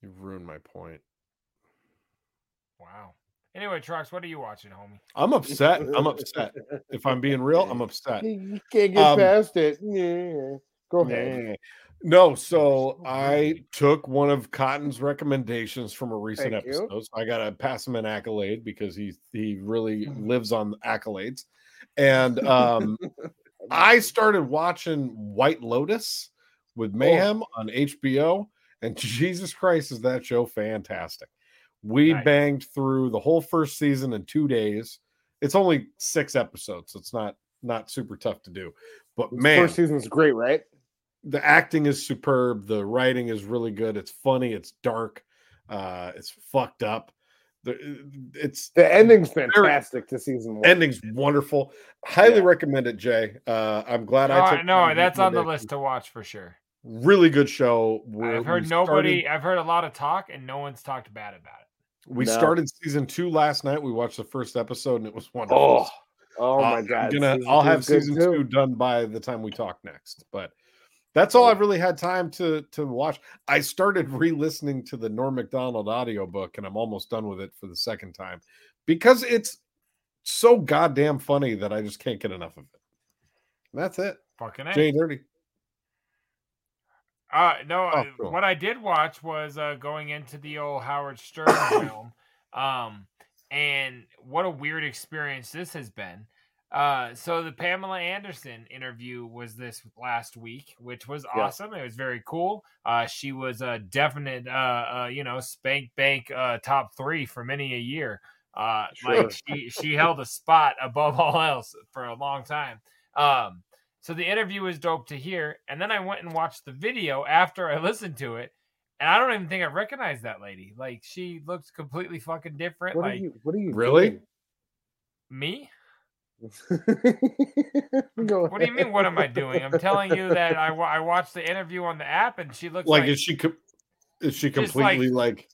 You ruined my point. Wow. Anyway, Trox, what are you watching, homie? I'm upset. I'm upset. If I'm being real, I'm upset. You can't get Um, past it. Yeah. Go ahead. Nah. No, so I took one of Cotton's recommendations from a recent Thank you. episode. So I gotta pass him an accolade because he he really lives on accolades. And um, I started watching White Lotus with Oh. Mayhem on HBO, and Jesus Christ, is that show fantastic! We Nice. banged through the whole first season in two days. It's only six episodes, so it's not not super tough to do. But man, First season's great, right? The acting is superb the writing is really good it's funny it's dark uh it's fucked up the, it's The ending's fantastic to season one. ending's wonderful highly Yeah. recommend it jay uh i'm glad No, i I- took no, that's on the list to watch for sure. really good show We're- I've heard nobody. started- I've heard a lot of talk, and no one's talked bad about it. we No. started season two last night we watched the first episode and it was wonderful Oh, oh Uh, my I'm god! gonna i'll have is good season too. two done by the time we talk next but that's all I've really had time to to watch. I started re-listening to the Norm Macdonald audiobook and I'm almost done with it for the second time because it's so goddamn funny that I just can't get enough of it. And that's it. Fucking Jay Dirty. Uh, no, Oh, uh, cool. what I did watch was uh, going into the old Howard Stern film. Um, and what a weird experience this has been. Uh, so the Pamela Anderson interview was this last week, which was Yeah. awesome. It was very cool. Uh, she was a definite, uh, uh, you know, spank bank uh, top three for many a year. Uh, Sure. like she she held a spot above all else for a long time. Um, so the interview was dope to hear, and then I went and watched the video after I listened to it, and I don't even think I recognized that lady. Like she looks completely fucking different. What are like you? What are you Really? me. doing? Go What do you mean? What am I doing? I'm telling you that I, I watched the interview on the app, and she looks Like, like, is she com- is she Just like- completely like,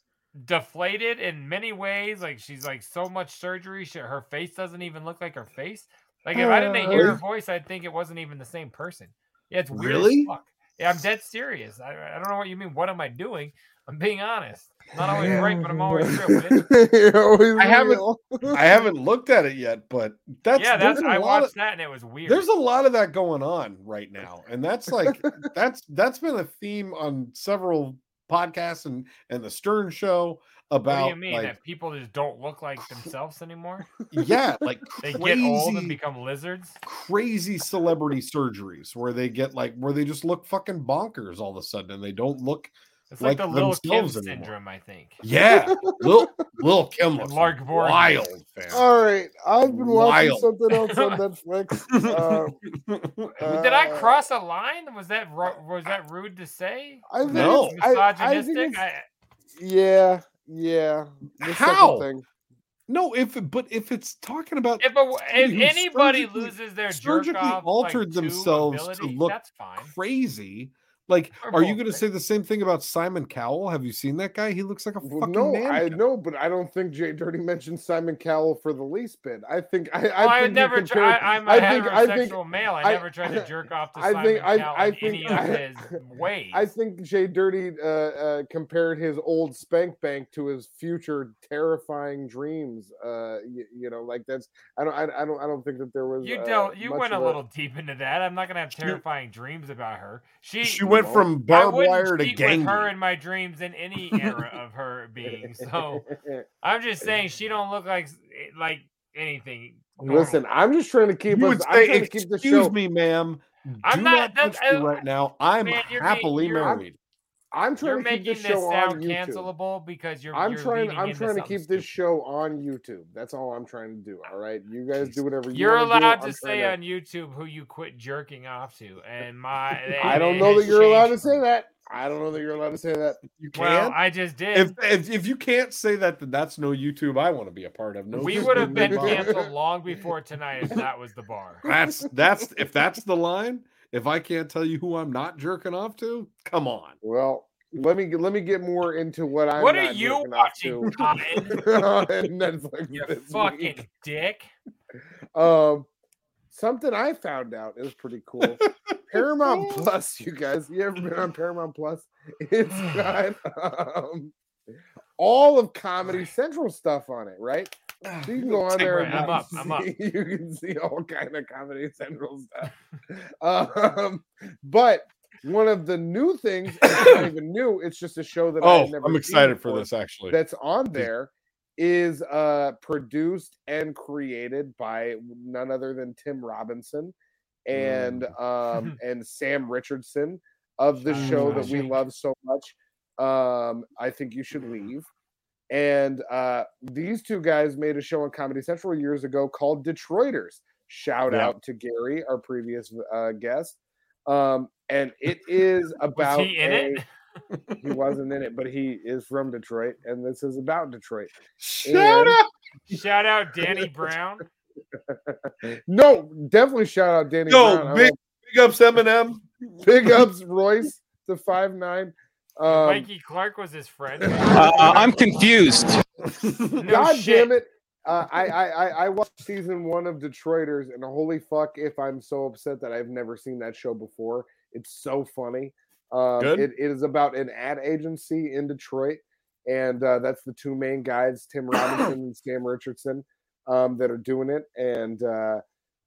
deflated in many ways. Like she's like so much surgery, she, her face doesn't even look like her face. Like if I didn't hear her Uh, voice, I'd think it wasn't even the same person. Yeah, it's weird Really? as fuck. Yeah, I'm dead serious. I, I don't know what you mean. What am I doing? I'm being honest. I'm not always right, but I'm always real. always I haven't. I haven't looked at it yet, but that's yeah, that's there's a I lot watched of, that and it was weird. There's a lot of that going on right now, and that's like that's that's been a theme on several podcasts and and the Stern Show what about do you mean like that people just don't look like themselves anymore? yeah, like They get old and become lizards. crazy celebrity surgeries where they get like where they just look fucking bonkers all of a sudden and they don't look It's like, the Lil Kim themselves anymore. syndrome, I think. Yeah, Lil Lil Kim looks Lark wild, fam. All right, I've been watching something else on Netflix. Uh, Did I uh, cross a line? Was that was that rude to say? I Was think No. it's- I- I think misogynistic? it's- I- Yeah, yeah. How? thing. No, if but if it's talking about if, a, if anybody loses their jerk surgically off, altered like, themselves ability, to look that's fine. crazy. Like, are you going to say the same thing about Simon Cowell? Have you seen that guy? He looks like a Well, fucking no, I know, but I don't think Jay Dirty mentioned Simon Cowell for the least bit. I think I, I, I, think would never. Try, compared- I, I'm a I think- I heterosexual think- male. I, I- never tried to jerk off to I Simon think I, Cowell I in think any of his ways. I think Jay Dirty uh, uh, compared his old spank bank to his future terrifying dreams. Uh, you, you know, like that's I don't I, I don't I don't think that there was you uh, dealt. You went a of little deep into that. I'm not gonna have terrifying dreams about her. She She went know, from barbed wire to cheat with her in my dreams in any era of her being. So I'm just saying she don't look like like anything. normal. Listen, I'm just trying to keep You us. would I'm say, trying to keep the "Excuse me, ma'am. I'm do not- not, that- touch me uh, right now. I'm man, happily making- you're- married." I'm trying You're to keep this this show on YouTube. cancelable because you're. I'm you're trying. I'm trying to something keep this show on YouTube. That's all I'm trying to do. All right, you guys do whatever you You're wanna do. allowed I'm to say on YouTube who you quit jerking off to, and my. I don't know that you're allowed to say that. I don't know that you're allowed to say that. You Well, can't. I just did. if, if if you can't say that, then that's no YouTube I want to be a part of. No, we would have been canceled long before tonight if that was the bar. That's that's if that's the line. If I can't tell you who I'm not jerking off to, come on. Well, let me let me get more into what I'm. what are not you jerking off watching, to. Cotton? on Netflix You fucking week. dick. Um, something I found out is pretty cool. Paramount Plus, you guys. You ever been on Paramount Plus? It's got um, all of Comedy Central stuff on it, right? So you can go on there and I'm up, I'm up. see- you can see all kind of Comedy Central stuff. Um, but one of the new things, it's not even new. It's just a show that I Oh, had never I'm seen excited for this actually. That's on there is uh produced and created by none other than Tim Robinson and um and Sam Richardson of the show that we love so much. Um I think you should leave. And uh these two guys made a show on Comedy Central years ago called Detroiters. Shout Yeah. out to Gary, our previous uh guest. Um and it is about he in it? he wasn't in it, but he is from Detroit, and this is about Detroit. Shout And- out. Shout out Danny Brown. No, definitely shout out Danny No, Brown. Big, big ups Eminem. big ups Royce da five nine. Um, Mikey Clark was his friend. Uh, I'm confused. No God shit. damn it! Uh, I, I I I watched season one of Detroiters, and holy fuck, if I'm so upset that I've never seen that show before. It's so funny. Um, Good. It, it is about an ad agency in Detroit, and uh, that's the two main guys, Tim Robinson and Sam Richardson, um, that are doing it, and uh,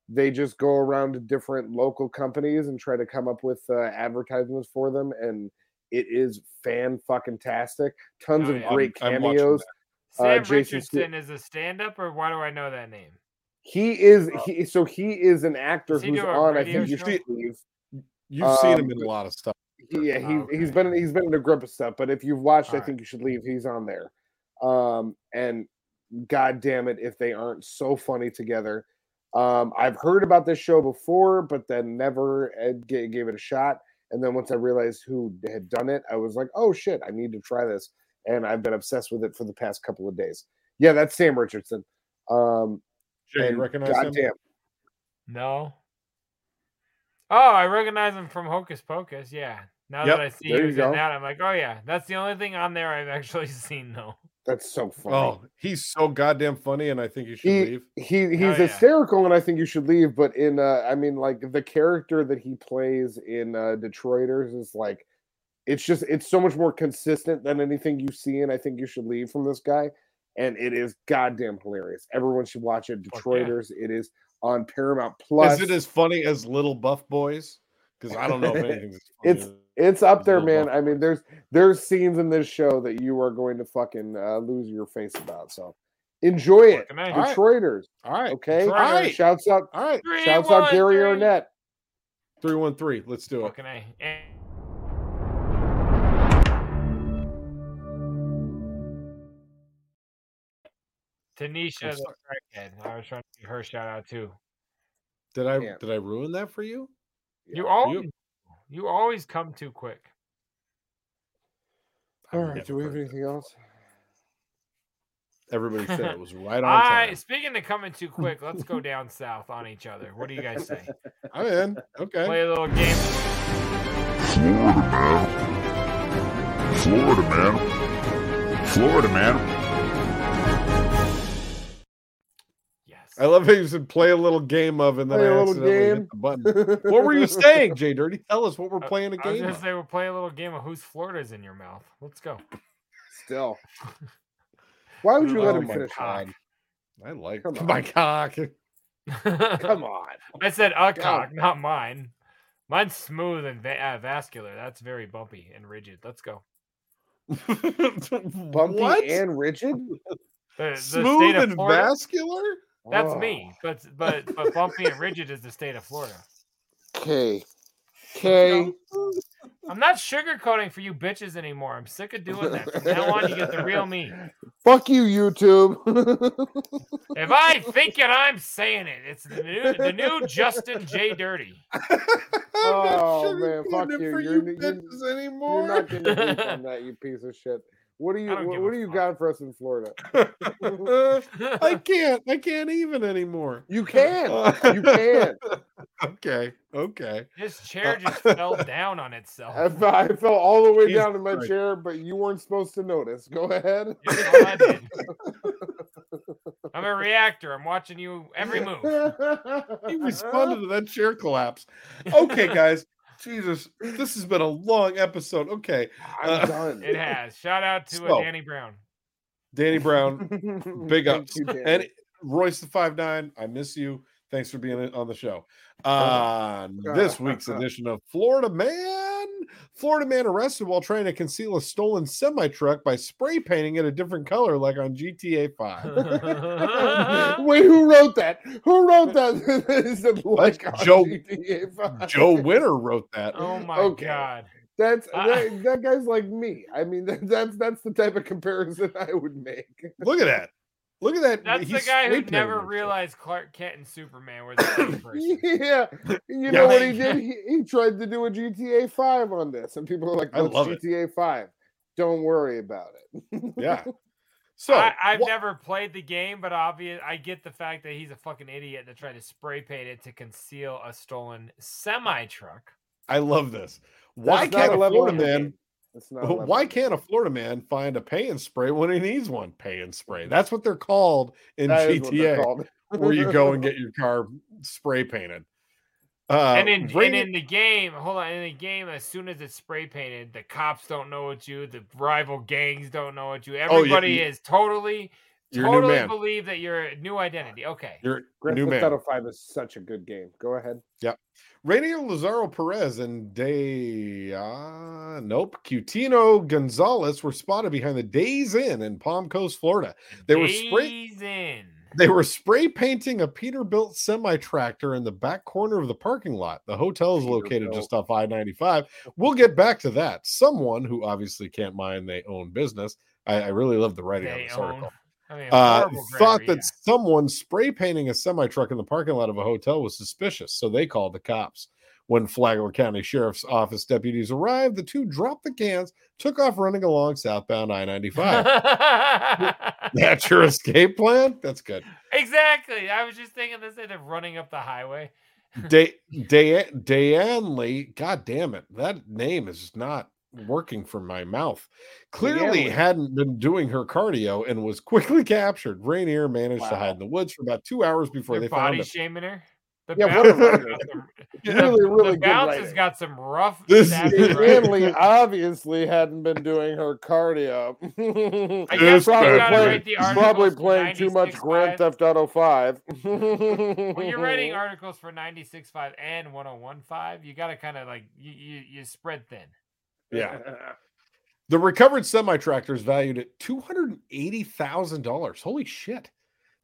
they just go around to different local companies and try to come up with uh, advertisements for them, and it is fan fucking tastic. Tons Oh, of yeah. great I'm- I'm watching cameos. Sam Uh, Jason Richardson Stu- is a stand-up, or why do I know that name? He is he so he is an actor Does who's on. I think you show? should leave. You've seen him Um, in a lot of stuff. Yeah, he, Oh, he's okay. been he's been in a grip of stuff, but if you've watched, I Alright. think you should leave. He's on there. Um, and god damn it, if they aren't so funny together. Um, I've heard about this show before, but then never uh, gave it a shot. And then once I realized who had done it, I was like, oh shit, I need to try this. And I've been obsessed with it for the past couple of days. Yeah, that's Sam Richardson. Um, Jay, you and recognize him? No. Oh, I recognize him from Hocus Pocus. Yeah. Now Yep, that I see there you who's go. in that, I'm like, oh yeah, that's the only thing on there I've actually seen though. That's so funny. Oh, he's so goddamn funny, and I think you should he leave. he he's yeah. hysterical and i think you should leave but in uh i mean like the character that he plays in uh detroiters is like it's just it's so much more consistent than anything you see and i think you should leave from this guy and it is goddamn hilarious everyone should watch it Fuck yeah. detroiters it is on paramount plus Is it as funny as Little Buff Boys? Because I don't know if anything's. it's it's up there Little man i mean there's there's scenes in this show that you are going to fucking uh, lose your face about so enjoy it Fucking A. All right. detroiters All right. okay All right. shouts out All right. Three, shouts out one, gary three. arnett Three one three. Let's do it. Fucking A. Tanisha I'm the crackhead. I was trying to give her shout out too. Did I Can't. did I ruin that for you? You always you always come too quick. All I've right. Do we have heard anything else? Everybody said it was right on I time. speaking of coming too quick, let's go down south on each other. What do you guys say? I'm in. Okay. Play a little game. Florida, man. Florida, man. Yes. I love how you said play a little game of, and then Play I a little accidentally hit game. the button. What were you saying, Jay Dirty? Tell us what we're playing a I was game. gonna of. say we'll play a little game of whose Florida's in your mouth. Let's go. Still. Why would you let Oh him my finish? God. that? I like Come on. my cock. Come on. I said a God. cock, not mine. Mine's smooth and va- uh, vascular. That's very bumpy and rigid. Let's go. Bumpy what? and rigid? The, the Smooth and Florida, vascular? That's Oh. me. But but but bumpy and rigid is the state of Florida. Okay. Okay. I'm not sugarcoating for you bitches anymore. I'm sick of doing that. From now on, you get the real me. Fuck you, YouTube. If I think it, I'm saying it. It's the new the new Justin J Dirty. oh man, fuck sugarcoating you. for You're, you you're, bitches anymore. you're not getting a beef on that, you piece of shit. What do you what, give what do you got for us in Florida? I can't. I can't even anymore. You can. You can. okay. Okay. His chair uh, just fell down on itself. I fell, I fell all the way Jesus down in my Christ. chair, but you weren't supposed to notice. Go ahead. Yes, well, I did. I'm a reactor. I'm watching you every move. He responded to that chair collapse. Okay, guys. Jesus, this has been a long episode. Okay. I'm Uh, done. It has. Shout out to So- uh, Danny Brown. Danny Brown, big ups. you, Danny. and Royce da five nine. I miss you. Thanks for being on the show. On this week's edition of Florida Man, Florida man arrested while trying to conceal a stolen semi truck by spray painting it a different color, like on GTA 5. Wait, who wrote that? Who wrote that? Is it like Joe- GTA 5? Joe Winter wrote that. Oh my Okay. god. That's I- that, that guy's like me. I mean, that, that's that's the type of comparison I would make. Look at that. Look at that. That's the guy who never it. realized Clark Kent and Superman were the same person. yeah, you Yeah. know what he did? He, he tried to do a GTA Five on this, and people are like, I "What's love it. GTA Five? Don't worry about it." Yeah. So I, I've what- never played the game, but obvious I get the fact that he's a fucking idiot that tried to spray paint it to conceal a stolen semi truck. I love this. Why That's can't a a level Florida in man? Game. That's not a level Why can't a Florida man find a pay and spray when he needs one? Pay and spray. That's what they're called in That is GTA, called. where you go and get your car spray painted. Uh, and in and in the game, hold on, in the game, as soon as it's spray painted, the cops don't know it's you, the rival gangs don't know it's you. Oh, yeah, Everybody you- is totally, You're a new totally man. believe that you're a new identity. Okay. you're Grand new Theft man. Auto Five is such a good game. Go ahead. Yep. Rainier Lazaro Perez and Day. uh, nope. Cutino Gonzalez were spotted behind the Days Inn in Palm Coast, Florida. They were spray Days in. they were spray painting a Peterbilt semi tractor in the back corner of the parking lot. The hotel is located Peterbilt. just off I 95. We'll get back to that. Someone who obviously can't mind they own business. I, I really love the writing on this own. article. I mean, Uh, thought that someone spray painting a semi truck in the parking lot of a hotel was suspicious, so they called the cops. When Flagler County Sheriff's Office deputies arrived, the two dropped the cans, took off running along southbound I 95. That's your escape plan? That's good. exactly. I was just thinking this instead of running up the highway. Day Day Dayanley, god damn it, that name is not working from my mouth. Clearly Dayanley. hadn't been doing her cardio and was quickly captured. Rainier managed to hide in the woods for about two hours before They're they found body him. shaming her. The Yeah, bounce what a has some, really, the, really the bounce has got some rough. This- savage Dave writing. Stanley obviously hadn't been doing her cardio. I guess probably gotta playing, rate the probably playing too much Grand Theft Auto Five. when you're writing articles for 96.5 and 101.5, you got to kind of like you, you you spread thin. Yeah. The recovered semi tractor is valued at two hundred and eighty thousand dollars. Holy shit!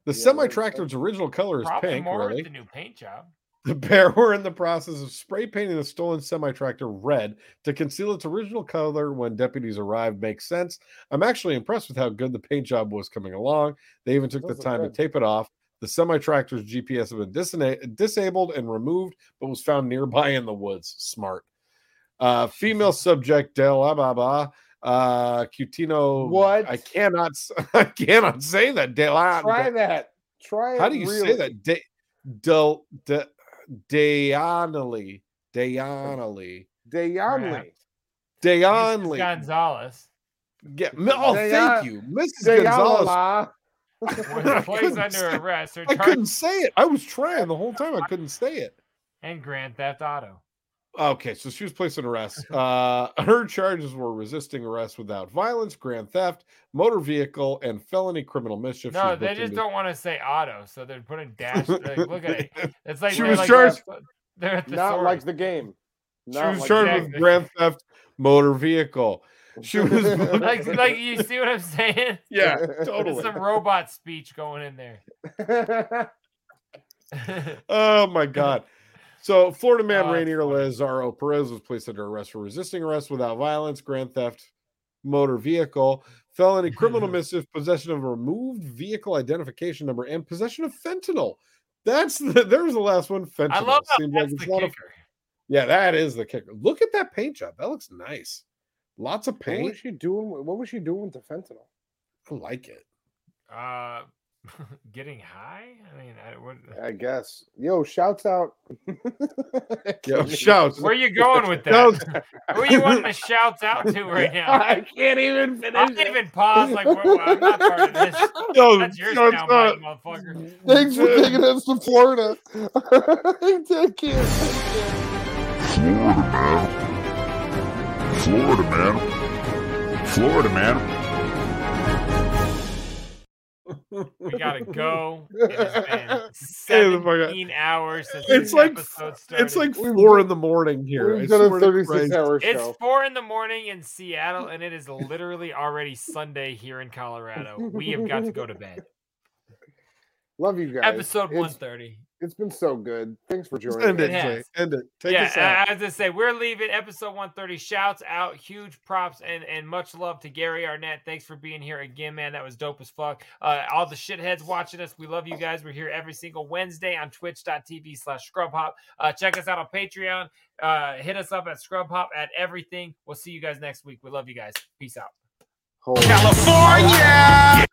The Yeah, semi tractor's original color is pink. more Really, the new paint job. the pair were in the process of spray painting the stolen semi tractor red to conceal its original color when deputies arrived. Makes sense. I'm actually impressed with how good the paint job was coming along. They even took the Those time good. to tape it off. The semi tractor's GPS had been disna- disabled and removed, but was found nearby in the woods. Smart. Uh, female subject Del Ababa. Uh, Cutino. What? I cannot. s- I cannot say that. Del. Try that. Try How it do you really. say that? De, del, de, Dayanli. Dayanli. Dayanli. Mrs. Dayanli. Gonzalez Yeah. Oh, Dayan- thank you. Mrs. Gonzalez. Dayalala. was I placed under arrest or I charged couldn't say it. I was trying the whole time. I couldn't say it. and Grand Theft Auto. Okay, so she was placed in arrest. Uh, her charges were resisting arrest without violence, grand theft, motor vehicle, and felony criminal mischief. No, they just into- don't want to say auto, so they're putting dash. Like, look at it. It's like She was like, charged- They're at the Not like the game. She was like charged with grand theft, motor vehicle. She was like, like you see what I'm saying? yeah, There's totally. some robot speech going in there. Oh my god. So Florida man that's Rainier. Lazaro Perez was placed under arrest for resisting arrest without violence, grand theft, motor vehicle, felony criminal mischief, possession of a removed vehicle identification number, and possession of fentanyl. That's the there's the last one. Fentanyl. I love how Seems that's it's the not a- kicker. yeah, that is the kicker. Look at that paint job. That looks nice. Lots of paint. What paint. was she doing? What was she doing with the fentanyl? I like it. Uh, getting high? I mean, I would. I guess. Yo, shouts out. Yo, shouts. Where you going with Shouts. that? Who you wanting to shouts out to right now? I can't even finish. I'll it. even pause like well, I'm not part of this. Yo, That's your shouts sound out. bite, motherfucker. Thanks for taking us to Florida. Take care. Florida man. Florida man. Florida man. We gotta go. It has been Hey, 17 hours since It's like episode started. it's like four in the morning here. We've I a 36 Christ. hour It's four in the morning in Seattle, and it is literally already Sunday here in Colorado. We have got to go to bed. Love you guys. Episode It's- 130. It's been so good. Thanks for joining. end it, It Jay. has. End it. Take yeah, us out. as I say, we're leaving episode 130. Shouts out, huge props, and and much love to Gary Arnett. Thanks for being here again, man. That was dope as fuck. Uh, all the shitheads watching us, we love you guys. We're here every single Wednesday on twitch.tv slash scrubhop. Uh, check us out on Patreon. Uh, hit us up at scrubhop at everything. We'll see you guys next week. We love you guys. Peace out. Hold on. California!